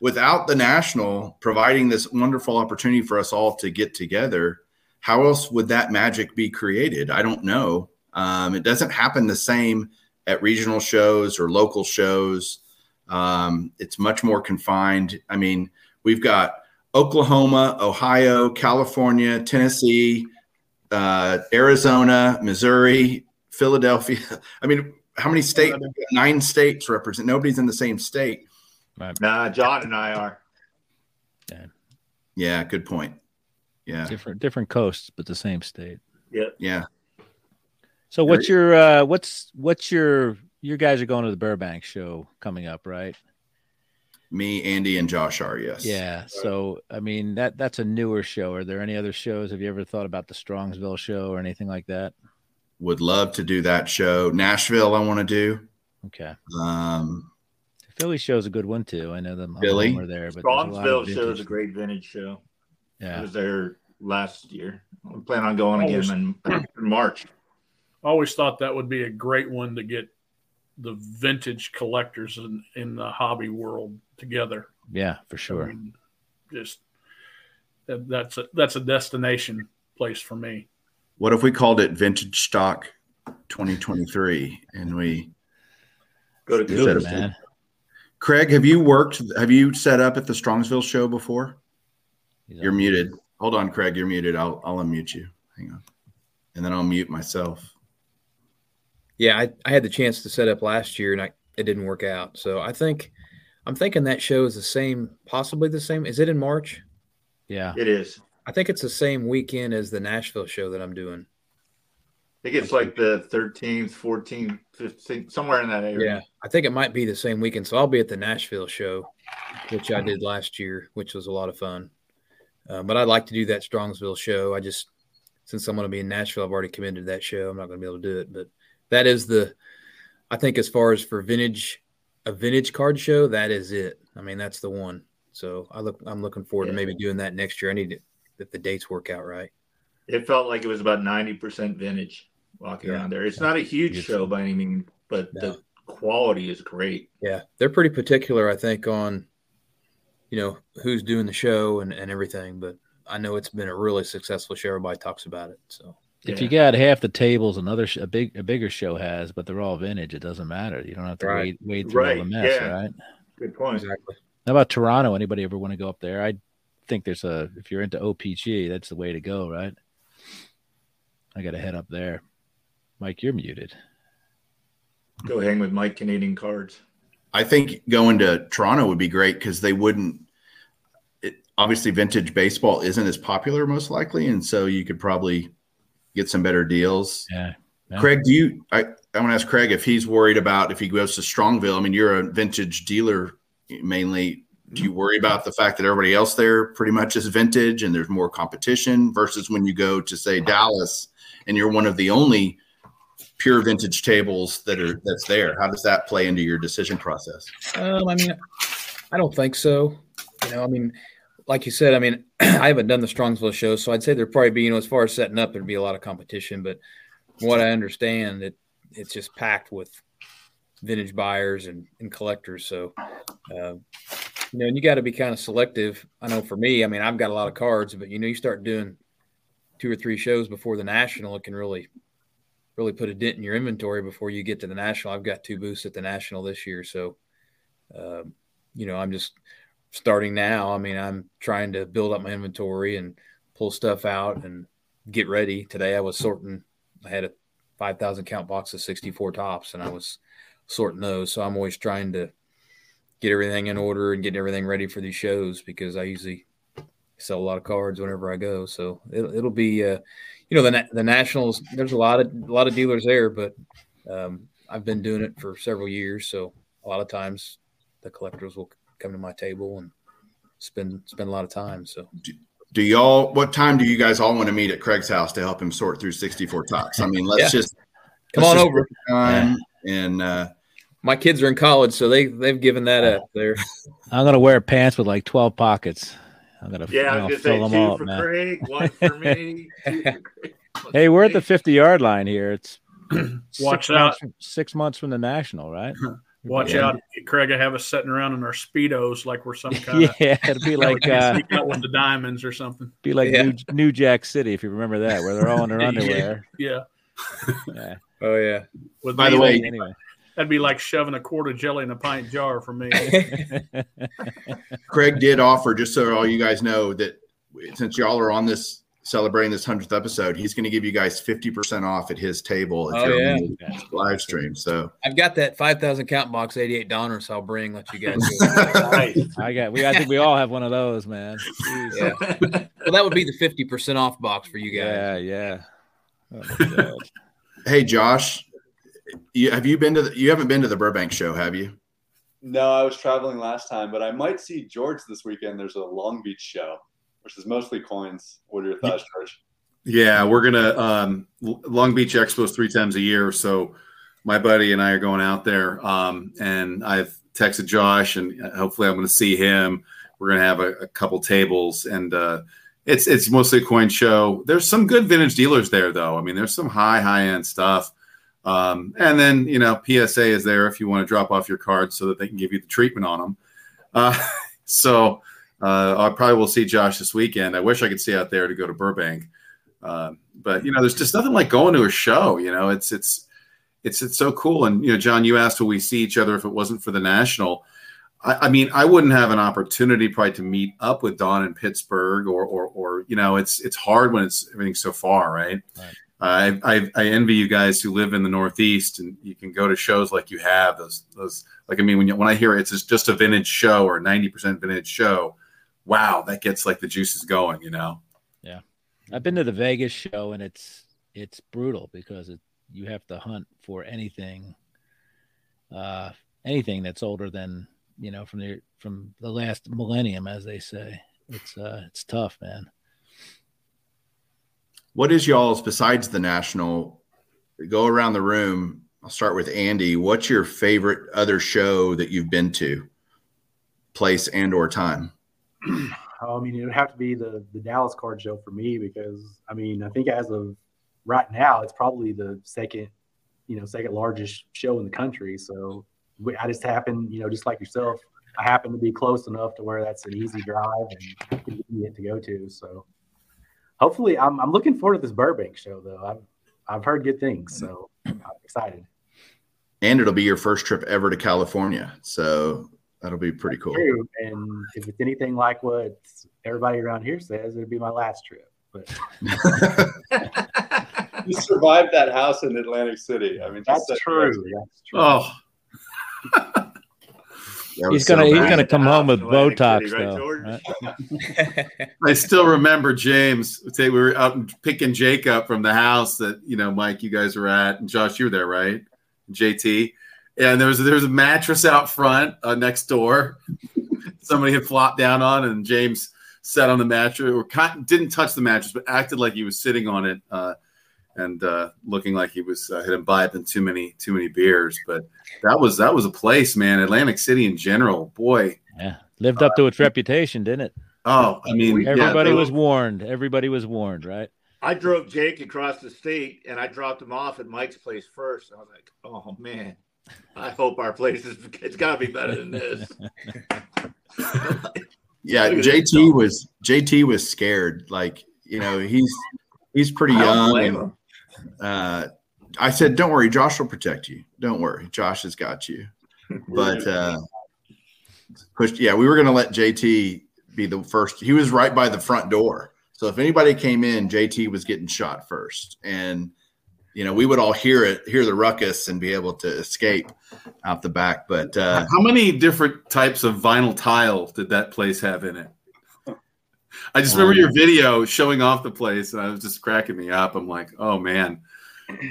without the national providing this wonderful opportunity for us all to get together, how else would that magic be created? I don't know. Um, it doesn't happen the same at regional shows or local shows. Um, it's much more confined. I mean, we've got Oklahoma, Ohio, California, Tennessee, uh, Arizona, Missouri, Philadelphia. I mean, how many states? Nine states represent. Nobody's in the same state. Nah, John and I are. Yeah, good point. Yeah, Different different coasts, but the same state. Yeah. yeah. So what's your uh what's what's your you guys are going to the Burbank show coming up, right? Me, Andy, and Josh are yes. Yeah. So I mean that that's a newer show. Are there any other shows? Have you ever thought about the Strongsville show or anything like that? Would love to do that show. Nashville, I want to do. Okay. Um, The Philly show's a good one too. I know them Philly? are there, but there's a lot of Strongsville show is a great vintage show. I Yeah. was there last year. I'm planning on going again in, in March. I always thought that would be a great one to get the vintage collectors in, in the hobby world together. Yeah, for I sure. mean, just that, that's a that's a destination place for me. what if we called it Vintage Stock 2023 and we Go to Instead Good, of- man. Craig, have you worked? Have you set up at the Strongsville show before? He's You're on. muted. Hold on, Craig. You're muted. I'll I'll unmute you. Hang on, and then I'll mute myself. Yeah, I, I had the chance to set up last year and I it didn't work out. So I think I'm thinking that show is the same, possibly the same. Is it in March? Yeah. It is. I think it's the same weekend as the Nashville show that I'm doing. I think it's like the 13th, 14th, 15th, somewhere in that area. Yeah, I think it might be the same weekend. So I'll be at the Nashville show, which I did last year, which was a lot of fun. Uh, but I'd like to do that Strongsville show. I just, since I'm going to be in Nashville, I've already committed to that show. I'm not going to be able to do it. But that is the, I think as far as for vintage, a vintage card show, that is it. I mean, that's the one. So I look, I'm looking forward to maybe doing that next year. I need to, if the dates work out right. It felt like it was about 90% vintage walking Yeah. around there. It's not a huge show by any means, but No. the quality is great. Yeah, they're pretty particular, I think, on you know who's doing the show and, and everything. But I know it's been a really successful show. Everybody talks about it. So If Yeah. you got half the tables another sh- a big a bigger show has, but they're all vintage, it doesn't matter. You don't have to Right. wade wade through all the mess, yeah. right? Good point. exactly. How about Toronto? Anybody ever want to go up there? I think there's a if you're into OPC, that's the way to go, right? I got to head up there. Mike, you're muted. Go hang with Mike Canadian Cards. I think going to Toronto would be great because they wouldn't. It, obviously, vintage baseball isn't as popular, most likely, and so you could probably get some better deals. Yeah. Yeah. Craig, do you? I I want to ask Craig if he's worried about if he goes to Strongsville. I mean, you're a vintage dealer Mainly, do you worry about the fact that everybody else there pretty much is vintage and there's more competition versus when you go to say Dallas and you're one of the only pure vintage tables that are that's there? How does that play into your decision process? Um, I mean, I don't think so. You know, I mean, like you said, I mean, I haven't done the Strongsville show, so I'd say there'd probably be, you know, as far as setting up, there'd be a lot of competition. But what I understand, it it's just packed with vintage buyers and, and collectors. So, uh, you know, and you got to be kind of selective. I know for me, I mean, I've got a lot of cards, but you know, you start doing two or three shows before the national, it can really, really put a dent in your inventory before you get to the national. I've got two booths at the national this year, so, um, you know, I'm just starting now. I mean, I'm trying to build up my inventory and pull stuff out and get ready. Today, I was sorting. I had a 5,000 count box of 64 Topps and I was sorting those. So I'm always trying to get everything in order and get everything ready for these shows because I usually sell a lot of cards whenever I go. So it'll, it'll be, uh, you know, the the nationals. There's a lot of a lot of dealers there, but um, I've been doing it for several years, so a lot of times the collectors will come to my table and spend spend a lot of time. So. Do y'all? What time do you guys all want to meet at Craig's house to help him sort through 64 Topps? I mean, let's Yeah. just Come let's on just over. take time and uh, My kids are in college, so they they've given that up. There, I'm gonna wear pants with like 12 pockets. I'm gonna, Yeah, I I'm gonna fill them all for up, man. Craig, one for me. for Hey, we're at the 50 yard line here. It's Watch six out. months from- six months from the national, right? Watch Yeah. out, Craig. I have us sitting around in our speedos like we're some kind yeah, of it'd be like uh, sneak out with the diamonds or something. be like Yeah. New, New Jack City if you remember that, where they're all in their underwear. Yeah. Yeah. oh yeah, With By the me, way- Anyway, that'd be like shoving a quart of jelly in a pint jar for me. Craig did offer, just so all you guys know, that since y'all are on this celebrating this hundredth episode, he's going to give you guys fifty percent off at his table if Oh, you're yeah. on the live stream. So I've got that five thousand count box, eighty eight dollars. I'll bring. Let you guys. know. I got we. I think we all have one of those, man. Jeez. yeah. Well, that would be the fifty percent off box for you guys. Yeah, yeah. Oh, hey, Josh, you, have you been to the? You haven't been to the Burbank show, have you? No, I was traveling last time, but I might see George this weekend. There's a Long Beach show, which is mostly coins. What are your thoughts, George? Yeah, we're gonna um, Long Beach Expos three times a year. So my buddy and I are going out there, um, and I've texted Josh, and hopefully I'm going to see him. We're going to have a, a couple tables, and uh, it's it's mostly a coin show. There's some good vintage dealers there, though. I mean, there's some high high end stuff. Um, and then you know PSA is there if you want to drop off your cards so that they can give you the treatment on them. Uh, so uh, I probably will see Josh this weekend. I wish I could see out there to go to Burbank. Um, but you know, there's just nothing like going to a show. You know, it's it's it's it's so cool. And you know, John, you asked will we see each other if it wasn't for the national. I, I mean, I wouldn't have an opportunity probably to meet up with Don in Pittsburgh, or or or you know, it's it's hard when it's everything's so far, right? Right. I, I I envy you guys who live in the Northeast and you can go to shows like you have those those like I mean when you, when I hear it's just- just a vintage show or ninety percent vintage show, wow, that gets like the juices going, you know. Yeah. I've been to the Vegas show and it's it's brutal because it, you have to hunt for anything, uh, anything that's older than you know from the from the last millennium, as they say. It's uh, it's tough, man. What is y'all's besides the national? Go around the room. I'll start with Andy. What's your favorite other show that you've been to? Place and or time. I mean, it would have to be the the Dallas card show for me because I mean, I think as of right now, it's probably the second, you know, second largest show in the country. So I just happen, you know, just like yourself, I happen to be close enough to where that's an easy drive and convenient to go to. So hopefully, I'm I'm looking forward to this Burbank show though. I've I've heard good things, so I'm excited. And it'll be your first trip ever to California. So that'll be pretty cool. True, and if it's anything like what everybody around here says, it'd be my last trip. But You survived that house in Atlantic City. I mean, just that's set- true. That's true. Oh, That He's gonna so he's gonna come home with Atlantic Botox City, right, though. Right? I still remember James. Say we were out picking Jake up from the house that you know, Mike, you guys were at, and Josh, you were there, right? JT, Yeah, and there was there was a mattress out front uh, next door. Somebody had flopped down on, and James sat on the mattress, or didn't touch the mattress, but acted like he was sitting on it, uh, and uh, looking like he was uh, had imbibed in too many too many beers. But that was that was a place, man. Atlantic City in general, boy, yeah, lived up to its reputation, didn't it? Oh, I mean, everybody yeah, was warned. Everybody was warned, right? I drove Jake across the state, and I dropped him off at Mike's place first. I was like, "Oh man, I hope our place is it's got to be better than this." yeah, JT was JT was scared. Like you know, he's he's pretty young. And, uh, I said, "Don't worry, Josh will protect you. Don't worry, Josh has got you." But uh, pushed. Yeah, we were going to let JT be the first. He was right by the front door, so if anybody came in, JT was getting shot first, and you know we would all hear it, hear the ruckus, and be able to escape out the back. But uh, how many different types of vinyl tile did that place have in it? I just remember your video showing off the place, and I was just cracking me up. I'm like, oh man,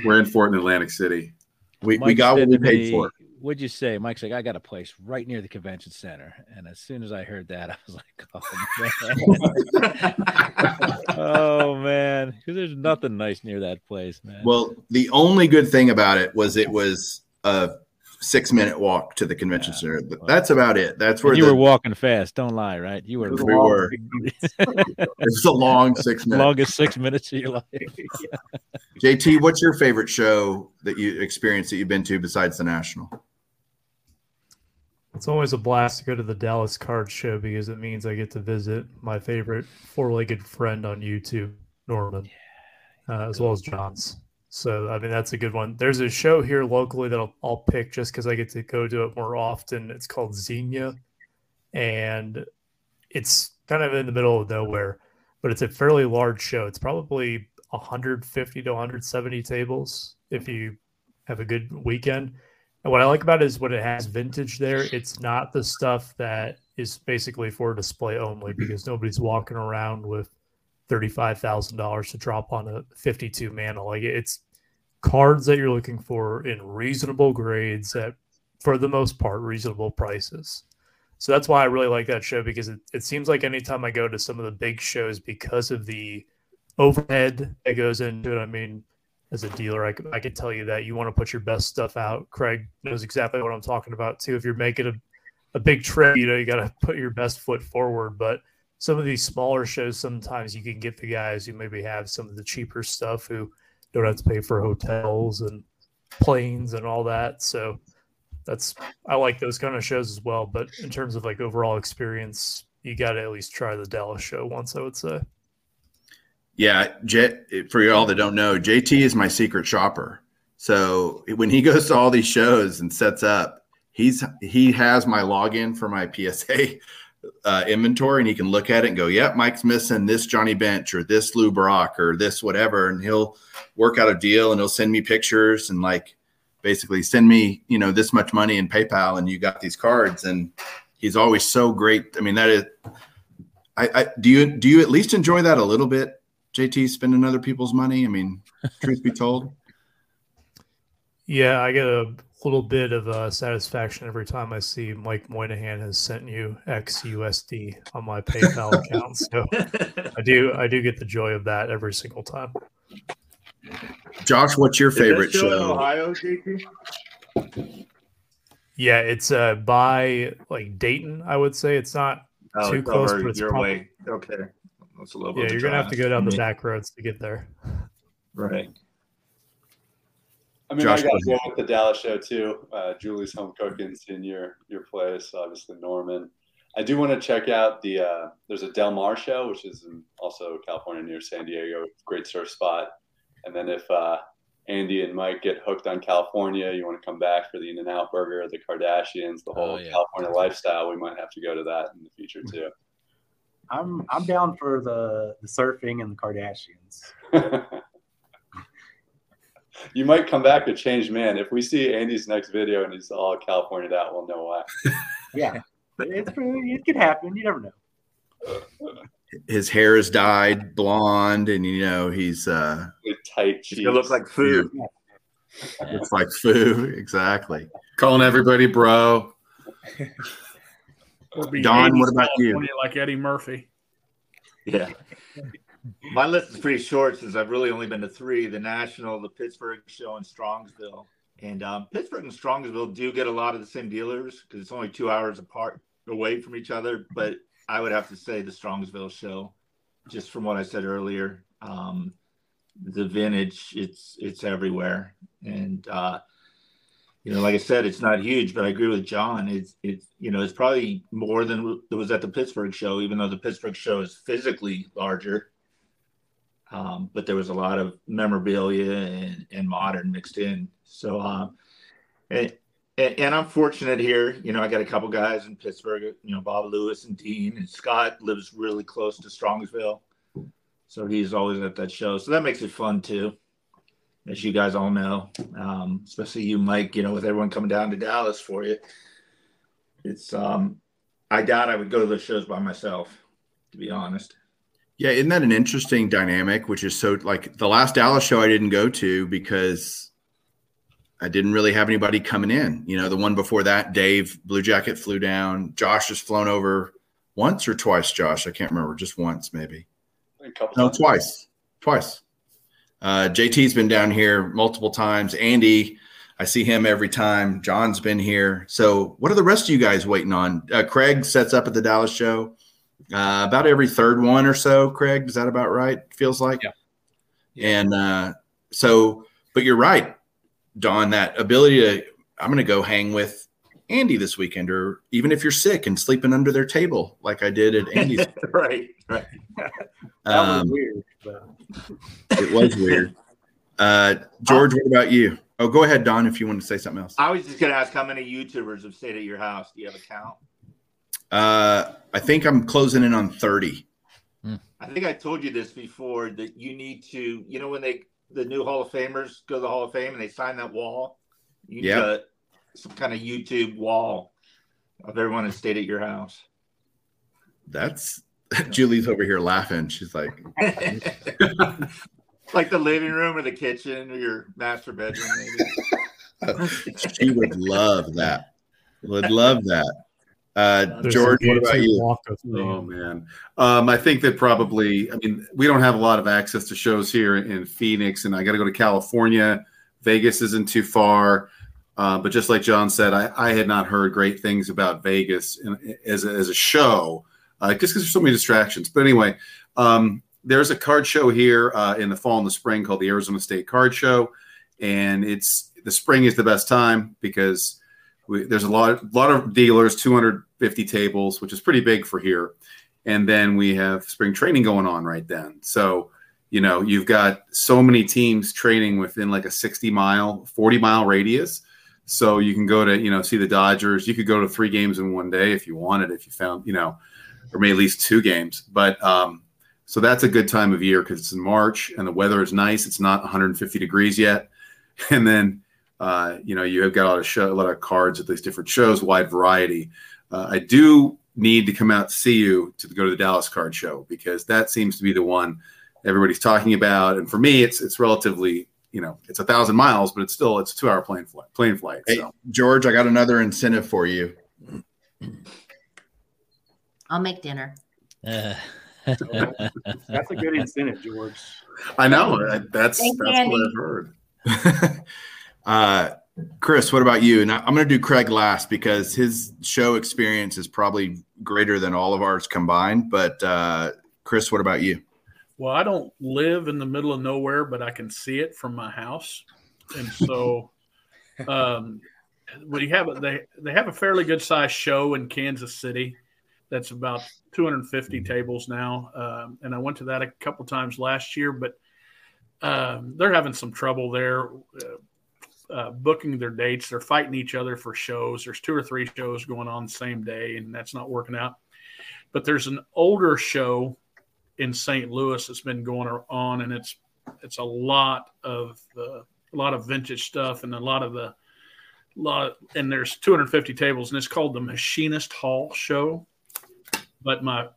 we're in Fort in Atlantic City. We, we got what we paid for what'd you say? Mike's like, I got a place right near the convention center. And as soon as I heard that, I was like, oh man. oh man. Because there's nothing nice near that place, man. Well, the only good thing about it was it was a six minute walk to the convention yeah. center. But well, that's about it. That's where you the, were walking fast. Don't lie, right? You were. We were. it's a long six minutes. Longest six minutes of your life. JT, what's your favorite show that you experienced that you've been to besides the national? It's always a blast to go to the Dallas Card Show because it means I get to visit my favorite four-legged friend on YouTube, Norman, uh, as well as John's. So I mean that's a good one. There's a show here locally that I'll, I'll pick just because I get to go to it more often. It's called Xenia, and it's kind of in the middle of nowhere, but it's a fairly large show. It's probably 150 to 170 tables if you have a good weekend and what I like about it is when it has vintage there, it's not the stuff that is basically for display only mm-hmm. because nobody's walking around with thirty-five thousand dollars to drop on a fifty-two Mantle. Like it's cards that you're looking for in reasonable grades at, for the most part, reasonable prices. So that's why I really like that show because it, it seems like anytime I go to some of the big shows because of the overhead that goes into it. I mean, as a dealer, I, I can tell you that you want to put your best stuff out. Craig knows exactly what I'm talking about too. If you're making a, a big trip, you know, you got to put your best foot forward. But some of these smaller shows, sometimes you can get the guys who maybe have some of the cheaper stuff who don't have to pay for hotels and planes and all that. So that's, I like those kind of shows as well. But in terms of like overall experience, you got to at least try the Dallas show once, I would say. Yeah, J- for y'all that don't know, JT is my secret shopper. So when he goes to all these shows and sets up, he's he has my login for my PSA uh, inventory, and he can look at it and go, "Yep, Mike's missing this Johnny Bench or this Lou Brock or this whatever," and he'll work out a deal and he'll send me pictures and like basically send me you know this much money in PayPal, and you got these cards, and he's always so great. I mean, that is. I, I do you do you at least enjoy that a little bit JT spending other people's money? I mean, truth be told. Yeah, I get a little bit of uh, satisfaction every time I see Mike Moynihan has sent you X USD on my PayPal account. So I do, I do get the joy of that every single time. Josh, what's your favorite show? In Ohio, JT? Yeah, it's uh by like Dayton. I would say it's not oh, too close, but it's your probably, way. Okay. That's a little yeah, you're gonna have to go down the back roads to get there. Right. I mean, Josh I got to go with the Dallas show too. Uh, Julie's home cooking in your your place, obviously Norman. I do want to check out the. Uh, there's a Del Mar show, which is also California near San Diego. Great surf spot. And then if uh, Andy and Mike get hooked on California, you want to come back for the In and Out Burger, the Kardashians, the whole oh, yeah. California lifestyle. We might have to go to that in the future too. I'm I'm down for the the surfing and the Kardashians. you might come back a changed man if we see Andy's next video and he's all California out. We'll know why. yeah, it's it could happen. You never know. His hair is dyed blonde, and you know he's uh With tight. He's gonna look like food. Yeah. It's like foo. Exactly. Calling everybody bro. We'll be Don, what about you? California Like Eddie Murphy. Yeah. My list is pretty short since I've really only been to three the National, the Pittsburgh show, and Strongsville. And um, Pittsburgh and Strongsville do get a lot of the same dealers because it's only two hours apart away from each other. But I would have to say the Strongsville show, just from what I said earlier. Um, the vintage, it's it's everywhere. And uh, you know, like I said, it's not huge, but I agree with John. It's it's you know, it's probably more than it was at the Pittsburgh show, even though the Pittsburgh show is physically larger. Um, but there was a lot of memorabilia and, and modern mixed in. So, um, and, and I'm fortunate here. You know, I got a couple guys in Pittsburgh. You know, Bob Lewis and Dean and Scott lives really close to Strongsville, so he's always at that show. So that makes it fun too, as you guys all know. Um, especially you, Mike. You know, with everyone coming down to Dallas for you, it's. Um, I doubt I would go to those shows by myself, to be honest. Yeah, isn't that an interesting dynamic? Which is so like the last Dallas show I didn't go to because I didn't really have anybody coming in. You know, the one before that, Dave Blue Jacket flew down. Josh has flown over once or twice. Josh, I can't remember, just once maybe. A couple No, times. twice, twice. Uh, JT's been down here multiple times. Andy, I see him every time. John's been here. So, what are the rest of you guys waiting on? Uh, Craig sets up at the Dallas show uh, about every third one or so. Craig, is that about right? Feels like. Yeah. And uh, so, but you're right, Don. That ability to, I'm going to go hang with Andy this weekend, or even if you're sick and sleeping under their table, like I did at Andy's. right, right. That was Um, weird. But it was weird. Uh, George, what about you? Oh, go ahead, Don, if you want to say something else. I was just gonna ask how many YouTubers have stayed at your house. Do you have a count? Uh, I think I'm closing in on 30. I think I told you this before that you need to, you know, when they the new Hall of Famers go to the Hall of Fame and they sign that wall, you need Yeah. a, some kind of YouTube wall of everyone that stayed at your house. That's Julie's over here laughing. She's like, like the living room or the kitchen or your master bedroom, maybe. she would love that. Would love that. Uh, There's George, what about you? Oh man, um, I think that probably. I mean, we don't have a lot of access to shows here in Phoenix, and I got to go to California. Vegas isn't too far, uh, but just like John said, I, I had not heard great things about Vegas in, as a, as a show, uh, just because there's so many distractions. But anyway, um, there's a card show here uh, in the fall and the spring called the Arizona State Card Show, and it's the spring is the best time because we, there's a lot, lot of dealers, 250 tables, which is pretty big for here. And then we have spring training going on right then. So, you know, you've got so many teams training within like a 60 mile, 40 mile radius. So you can go to, you know, see the Dodgers. You could go to three games in one day if you wanted, if you found, you know, or maybe at least two games. But um, so that's a good time of year because it's in March and the weather is nice. It's not 150 degrees yet. And then uh, you know, you have got a lot of show, a lot of cards at these different shows, wide variety. Uh, I do need to come out see you to go to the Dallas Card Show because that seems to be the one everybody's talking about. And for me, it's it's relatively, you know, it's a thousand miles, but it's still it's a two hour plane flight. Plane flight. Hey, So. George, I got another incentive for you. I'll make dinner. that's a good incentive, George. I know that's Thanks, that's Andy. what I've heard. Uh, Chris, what about you? And I- I'm going to do Craig last because his show experience is probably greater than all of ours combined. But uh, Chris, what about you? Well, I don't live in the middle of nowhere, but I can see it from my house, and so um, we have a, they they have a fairly good sized show in Kansas City. That's about 250 tables now, um, and I went to that a couple times last year, but um, they're having some trouble there. Uh, uh, booking their dates, they're fighting each other for shows. There's two or three shows going on the same day, and that's not working out. But there's an older show in St. Louis that's been going on, and it's it's a lot of uh, a lot of vintage stuff and a lot of the lot. And there's 250 tables, and it's called the Machinist Hall Show. But my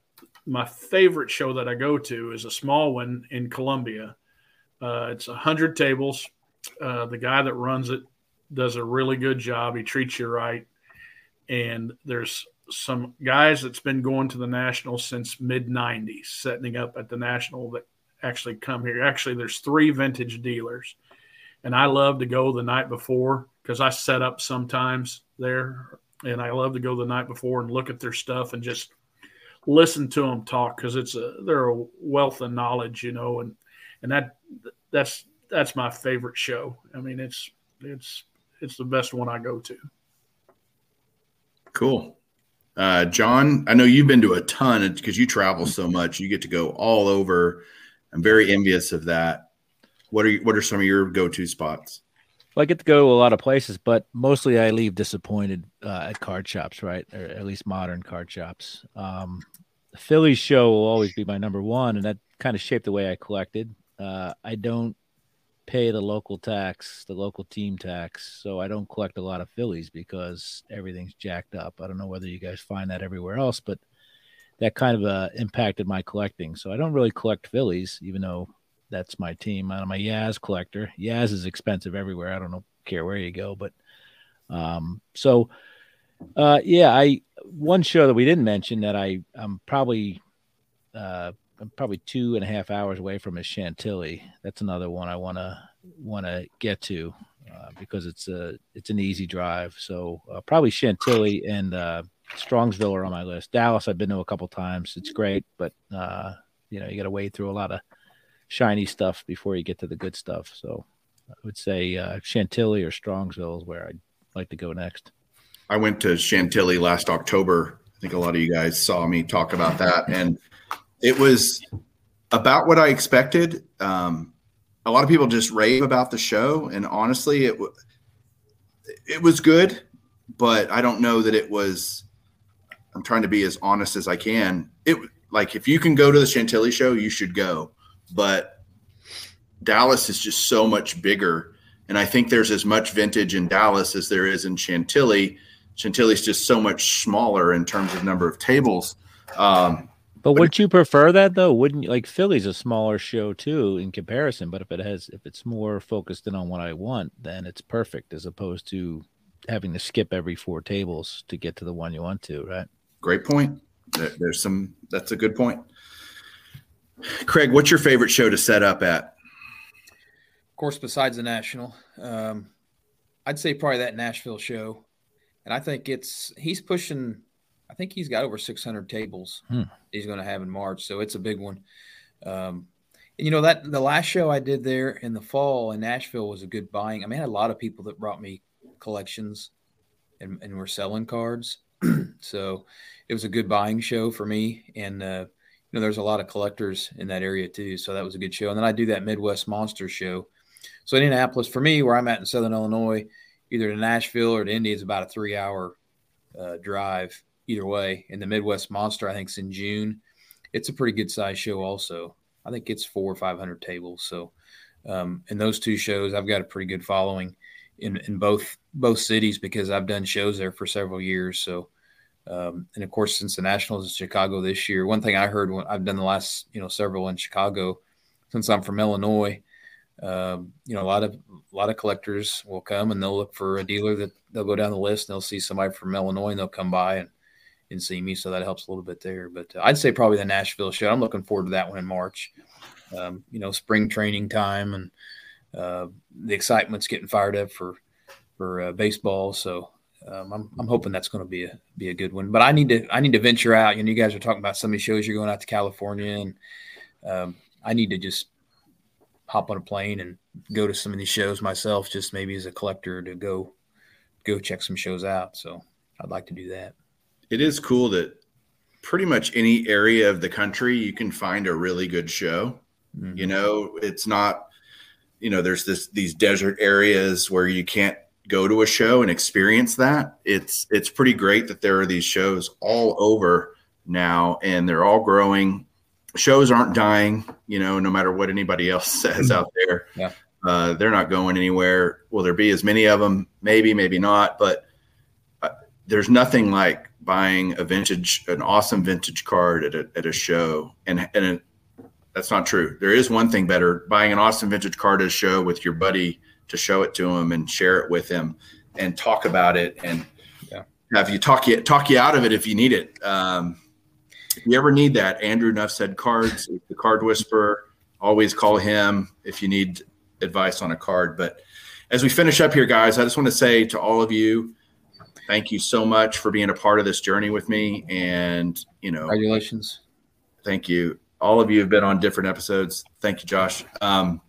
my favorite show that I go to is a small one in Columbia. Uh, it's a hundred tables, uh, the guy that runs it does a really good job. He treats you right, and there's some guys that's been going to the national since mid 90s setting up at the national that actually come here. Actually there's three vintage dealers and i love to go the night before because i set up sometimes there and i love to go the night before and look at their stuff and just listen to them talk because it's a they're a wealth of knowledge you know and and that that's that's my favorite show. I mean it's it's it's the best one i go to. Cool uh, John, I know you've been to a ton because you travel so much. You get to go all over. I'm very envious of that. What are you, what are some of your go-to spots? Well, I get to go to a lot of places, but mostly I leave disappointed uh, at card shops, right? Or at least modern card shops. Um, the Phillies show will always be my number one, and that kind of shaped the way I collected. Uh, I don't pay the local tax, the local team tax. So I don't collect a lot of Phillies because everything's jacked up. I don't know whether you guys find that everywhere else, but that kind of uh, impacted my collecting. So I don't really collect Phillies, even though that's my team. I'm a Yaz collector. Yaz is expensive everywhere. I don't know, care where you go, but um, so uh, yeah, I one show that we didn't mention that I I'm probably uh, I'm probably two and a half hours away from is Chantilly. That's another one I want to want to get to uh, because it's a it's an easy drive. So uh, probably Chantilly and uh, Strongsville are on my list. Dallas I've been to a couple times. It's great, but uh, you know you got to wade through a lot of shiny stuff before you get to the good stuff. So I would say uh, Chantilly or Strongsville is where I'd like to go next. I went to Chantilly last October. I think a lot of you guys saw me talk about that and it was about what I expected. Um, a lot of people just rave about the show, and honestly, it it was good, but I don't know that it was. I'm trying to be as honest as I can. It like if you can go to the Chantilly show, you should go, but Dallas is just so much bigger, and I think there's as much vintage in Dallas as there is in Chantilly. Chantilly's just so much smaller in terms of number of tables. Um, but would you prefer that though? Wouldn't you like Philly's a smaller show too in comparison? But if it has, if it's more focused in on what I want, then it's perfect as opposed to having to skip every four tables to get to the one you want to, right? Great point. There's some. That's a good point. Craig, what's your favorite show to set up at? Of course, besides the national, um, I'd say probably that Nashville show, and I think it's he's pushing I think he's got over 600 tables hmm. he's going to have in March, so it's a big one. Um, and you know that the last show I did there in the fall in Nashville was a good buying. I mean, I had a lot of people that brought me collections and, and were selling cards, so it was a good buying show for me. And uh, you know, there's a lot of collectors in that area too, so that was a good show. And then I do that Midwest Monster show. So Indianapolis, for me, where I'm at in Southern Illinois, either to Nashville or to Indy is about a three-hour uh, drive either way. And the Midwest Monster, I think, is in June. It's a pretty good size show, also. I think it's four or 500 tables. So, um, in those two shows, I've got a pretty good following in, in both both cities because I've done shows there for several years. So, um, and of course, since the Nationals in Chicago this year, one thing I heard when I've done the last you know several in Chicago, since I'm from Illinois, um, you know a lot of a lot of collectors will come and they'll look for a dealer that they'll go down the list and they'll see somebody from Illinois and they'll come by and and see me. So that helps a little bit there. But uh, I'd say probably the Nashville show. I'm looking forward to that one in March. Um, you know, spring training time and uh, the excitement's getting fired up for for uh, baseball. So um, I'm, I'm hoping that's going to be a be a good one. But I need to I need to venture out. You know, you guys are talking about some of these shows you're going out to California, and um, I need to just hop on a plane and go to some of these shows myself, just maybe as a collector to go go check some shows out. So I'd like to do that it is cool that pretty much any area of the country you can find a really good show. Mm-hmm. You know, it's not, you know, there's this these desert areas where you can't go to a show and experience that. It's it's pretty great that there are these shows all over now and they're all growing. Shows aren't dying, you know, no matter what anybody else says out there. Yeah. Uh, they're not going anywhere. Will there be as many of them? Maybe, maybe not. But uh, there's nothing like buying a vintage, an awesome vintage card at a, at a show. And, and it, that's not true. There is one thing better buying an awesome vintage card at a show with your buddy to show it to him and share it with him and talk about it and yeah. have you talk you talk you out of it if you need it. Um, if you ever need that, Andrew Nuff said cards, the card whisperer. Always call him if you need advice on a card. But as we finish up here, guys, I just want to say to all of you, thank you so much for being a part of this journey with me. And you know, congratulations. Thank you. All of you have been on different episodes. Thank you, Josh. Um,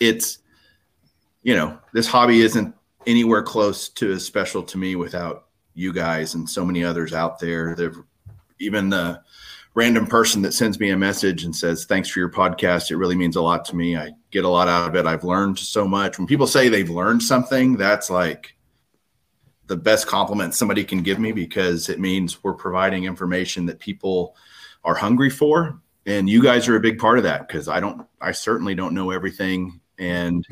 it's you know, this hobby isn't anywhere close to as special to me without you guys and so many others out there. They've even the random person that sends me a message and says, Thanks for your podcast. It really means a lot to me. I get a lot out of it. I've learned so much. When people say they've learned something, that's like the best compliment somebody can give me because it means we're providing information that people are hungry for. And you guys are a big part of that because I don't, I certainly don't know everything. And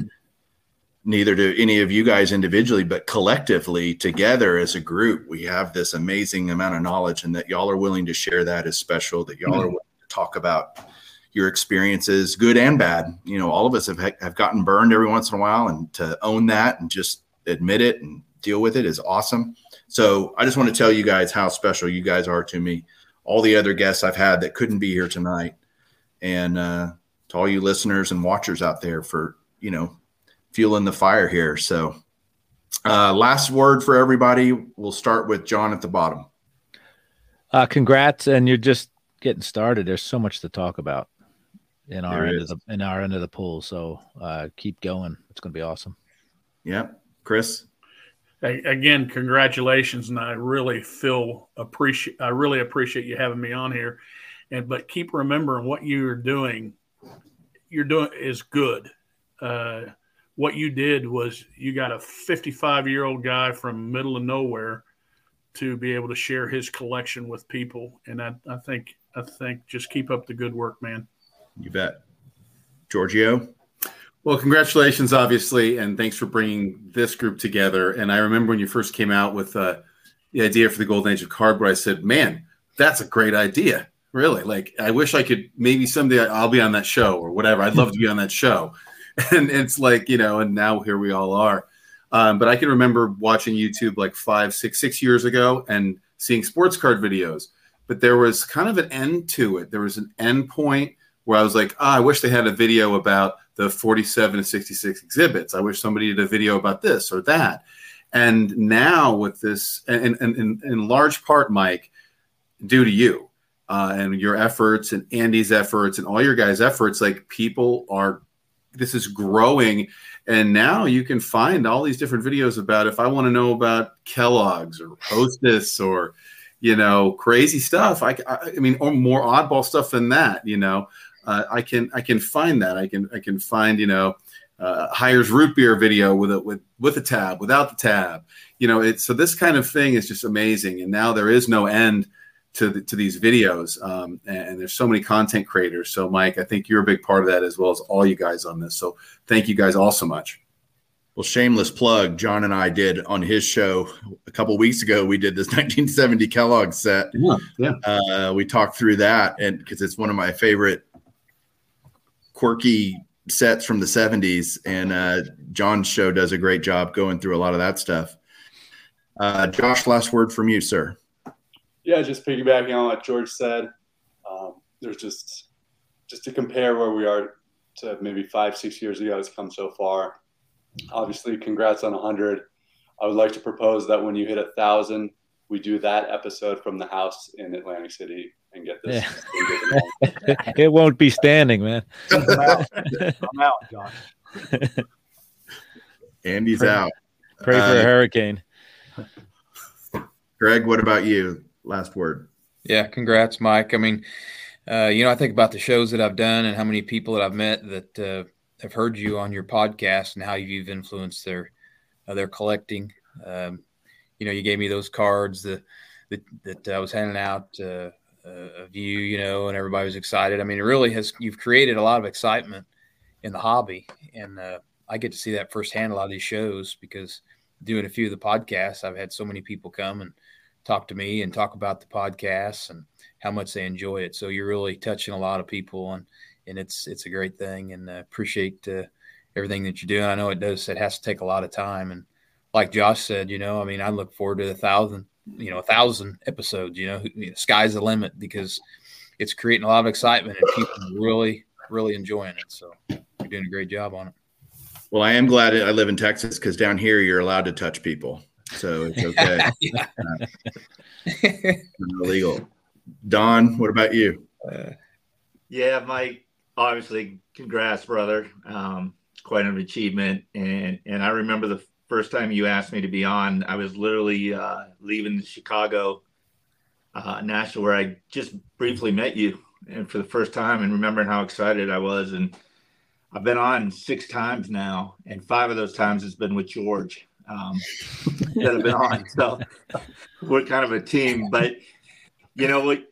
neither do any of you guys individually, but collectively together as a group, we have this amazing amount of knowledge, and that y'all are willing to share that is special. That y'all mm-hmm. are willing to talk about your experiences, good and bad. You know, all of us have have gotten burned every once in a while, and to own that and just admit it and deal with it is awesome. So I just want to tell you guys how special you guys are to me. All the other guests I've had that couldn't be here tonight, and uh, to all you listeners and watchers out there for you know fueling the fire here. So, uh, last word for everybody. We'll start with John at the bottom. Uh, congrats, and you're just getting started. There's so much to talk about in our end of the in our end of the pool. So uh, keep going. It's going to be awesome. Yeah, Chris. Again, congratulations, and I really feel appreciate. I really appreciate you having me on here, and but keep remembering what you're doing. You're doing is good. Uh, what you did was you got a 55 year old guy from middle of nowhere to be able to share his collection with people and I, I think i think just keep up the good work man you bet giorgio well congratulations obviously and thanks for bringing this group together. And i remember when you first came out with uh, the idea for the golden age of cardboard i said man that's a great idea really. Like i wish i could maybe someday i'll be on that show or whatever. I'd love to be on that show. And it's like you know and now here we all are. Um, but i can remember watching youtube like five six six years ago and seeing sports card videos. But there was kind of an end to it. There was an end point where i was like oh, i wish they had a video about the 47 and 66 exhibits. I wish somebody did a video about this or that. And now with this and, and, and in large part mike due to you uh, and your efforts and andy's efforts and all your guys efforts like people are this is growing. And now you can find all these different videos about if i want to know about kellogg's or hostess or you know crazy stuff i, I mean or more oddball stuff than that you know uh, i can i can find that i can i can find you know uh, Hires root beer video with a with with a tab without the tab you know it's so this kind of thing is just amazing and now there is no end to the, to these videos. Um, and, there's so many content creators. So, Mike, I think you're a big part of that as well as all you guys on this. So, thank you guys all so much. Well, shameless plug. John and I did on his show a couple weeks ago. We did this 1970 Kellogg set. Yeah, yeah. Uh, we talked through that, and because it's one of my favorite quirky sets from the 70s, and uh, John's show does a great job going through a lot of that stuff. Uh, Josh, last word from you, sir yeah, just piggybacking on what George said, um, there's just just to compare where we are to maybe five, six years ago, it's come so far. Obviously, congrats on 100. I would like to propose that when you hit a thousand, we do that episode from the house in Atlantic City and get this. Yeah. it won't be standing, man. I'm out, I'm out Josh. Andy's pray, out. Pray for uh, a hurricane. Greg, what about you? last word. Yeah, congrats, Mike. I mean, uh, you know, I think about the shows that I've done and how many people that I've met that uh, have heard you on your podcast and how you've influenced their uh, their collecting. Um, you know, you gave me those cards that that, I was handing out uh, of you, you know, and everybody was excited. I mean, it really has. You've created a lot of excitement in the hobby, and uh, I get to see that firsthand. A lot of these shows because doing a few of the podcasts, I've had so many people come and talk to me and talk about the podcasts and how much they enjoy it. So you're really touching a lot of people and and it's it's a great thing and uh, appreciate uh, everything that you do. And I know it does. It has to take a lot of time. And like Josh said, you know, I mean, I look forward to a thousand, you know, a thousand episodes. You know, you know sky's the limit because it's creating a lot of excitement and people really, really enjoying it. So you're doing a great job on it. Well, I am glad I live in Texas because down here you're allowed to touch people, so it's okay. illegal. Don, what about you? Uh, yeah, Mike. Obviously, congrats, brother. Um, quite an achievement, and and I remember the first time you asked me to be on. I was literally uh, leaving Chicago uh, Nashville, where I just briefly met you, and for the first time, and remembering how excited I was. And I've been on six times now, and five of those times has been with George um, that have been on. So we're kind of a team. But you know what?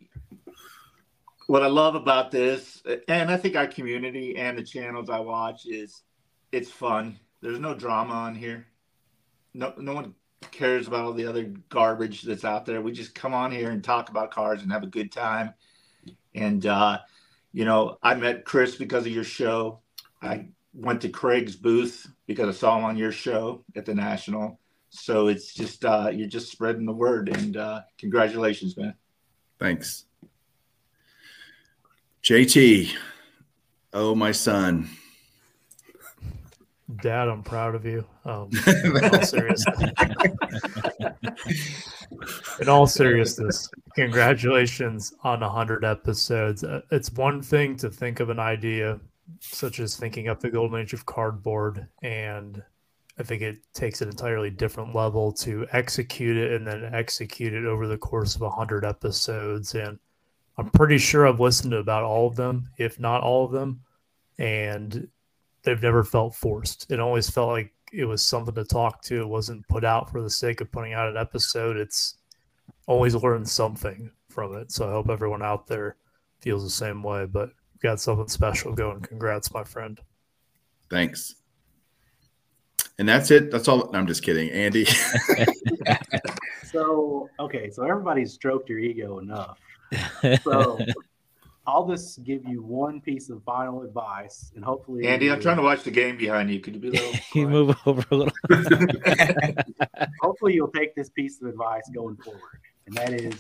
What I love about this, and I think our community and the channels I watch is it's fun. There's no drama on here. No, no one cares about all the other garbage that's out there. We just come on here and talk about cars and have a good time. And uh, you know, I met Chris because of your show. I went to Craig's booth because I saw him on your show at the National. So it's just uh, you're just spreading the word, and uh, congratulations, man. Thanks, JT. Oh, my son. Dad, I'm proud of you. Um, in, all seriousness. in all seriousness, congratulations on 100 episodes. Uh, it's one thing to think of an idea, such as thinking up the golden age of cardboard, and I think it takes an entirely different level to execute it and then execute it over the course of 100 episodes. And I'm pretty sure I've listened to about all of them, if not all of them. And they've never felt forced. It always felt like it was something to talk to. It wasn't put out for the sake of putting out an episode. It's always learned something from it. So I hope everyone out there feels the same way. But got something special going. Congrats, my friend. Thanks. And that's it. That's all. No, I'm just kidding, Andy. so okay, so everybody's stroked your ego enough. So I'll just give you one piece of final advice, and hopefully, Andy, I'm trying to watch the game behind you. Could you be a little? you move over a little. hopefully, you'll take this piece of advice going forward, and that is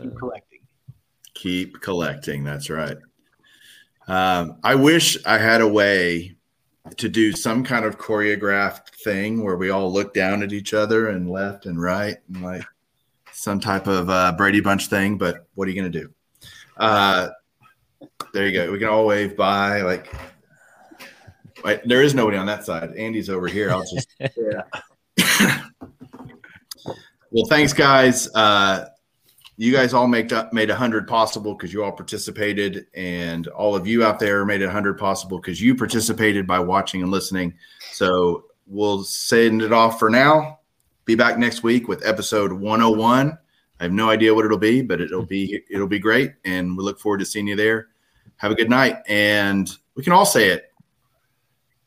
keep collecting. Keep collecting. That's right. Um, I wish I had a way to do some kind of choreographed thing where we all look down at each other and left and right and like some type of uh, Brady Bunch thing. But what are you going to do? Uh, there you go. We can all wave by. Like, there is nobody on that side. Andy's over here. I'll just. yeah. well, thanks, guys. Uh, you guys all made up, made a hundred possible because you all participated, and all of you out there made a hundred possible because you participated by watching and listening. So we'll send it off for now. Be back next week with episode 101. I have no idea what it'll be, but it'll mm-hmm. be it'll be great, and we look forward to seeing you there. Have a good night, and we can all say it.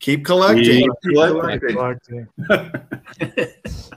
Keep collecting. Keep collecting. Keep collecting.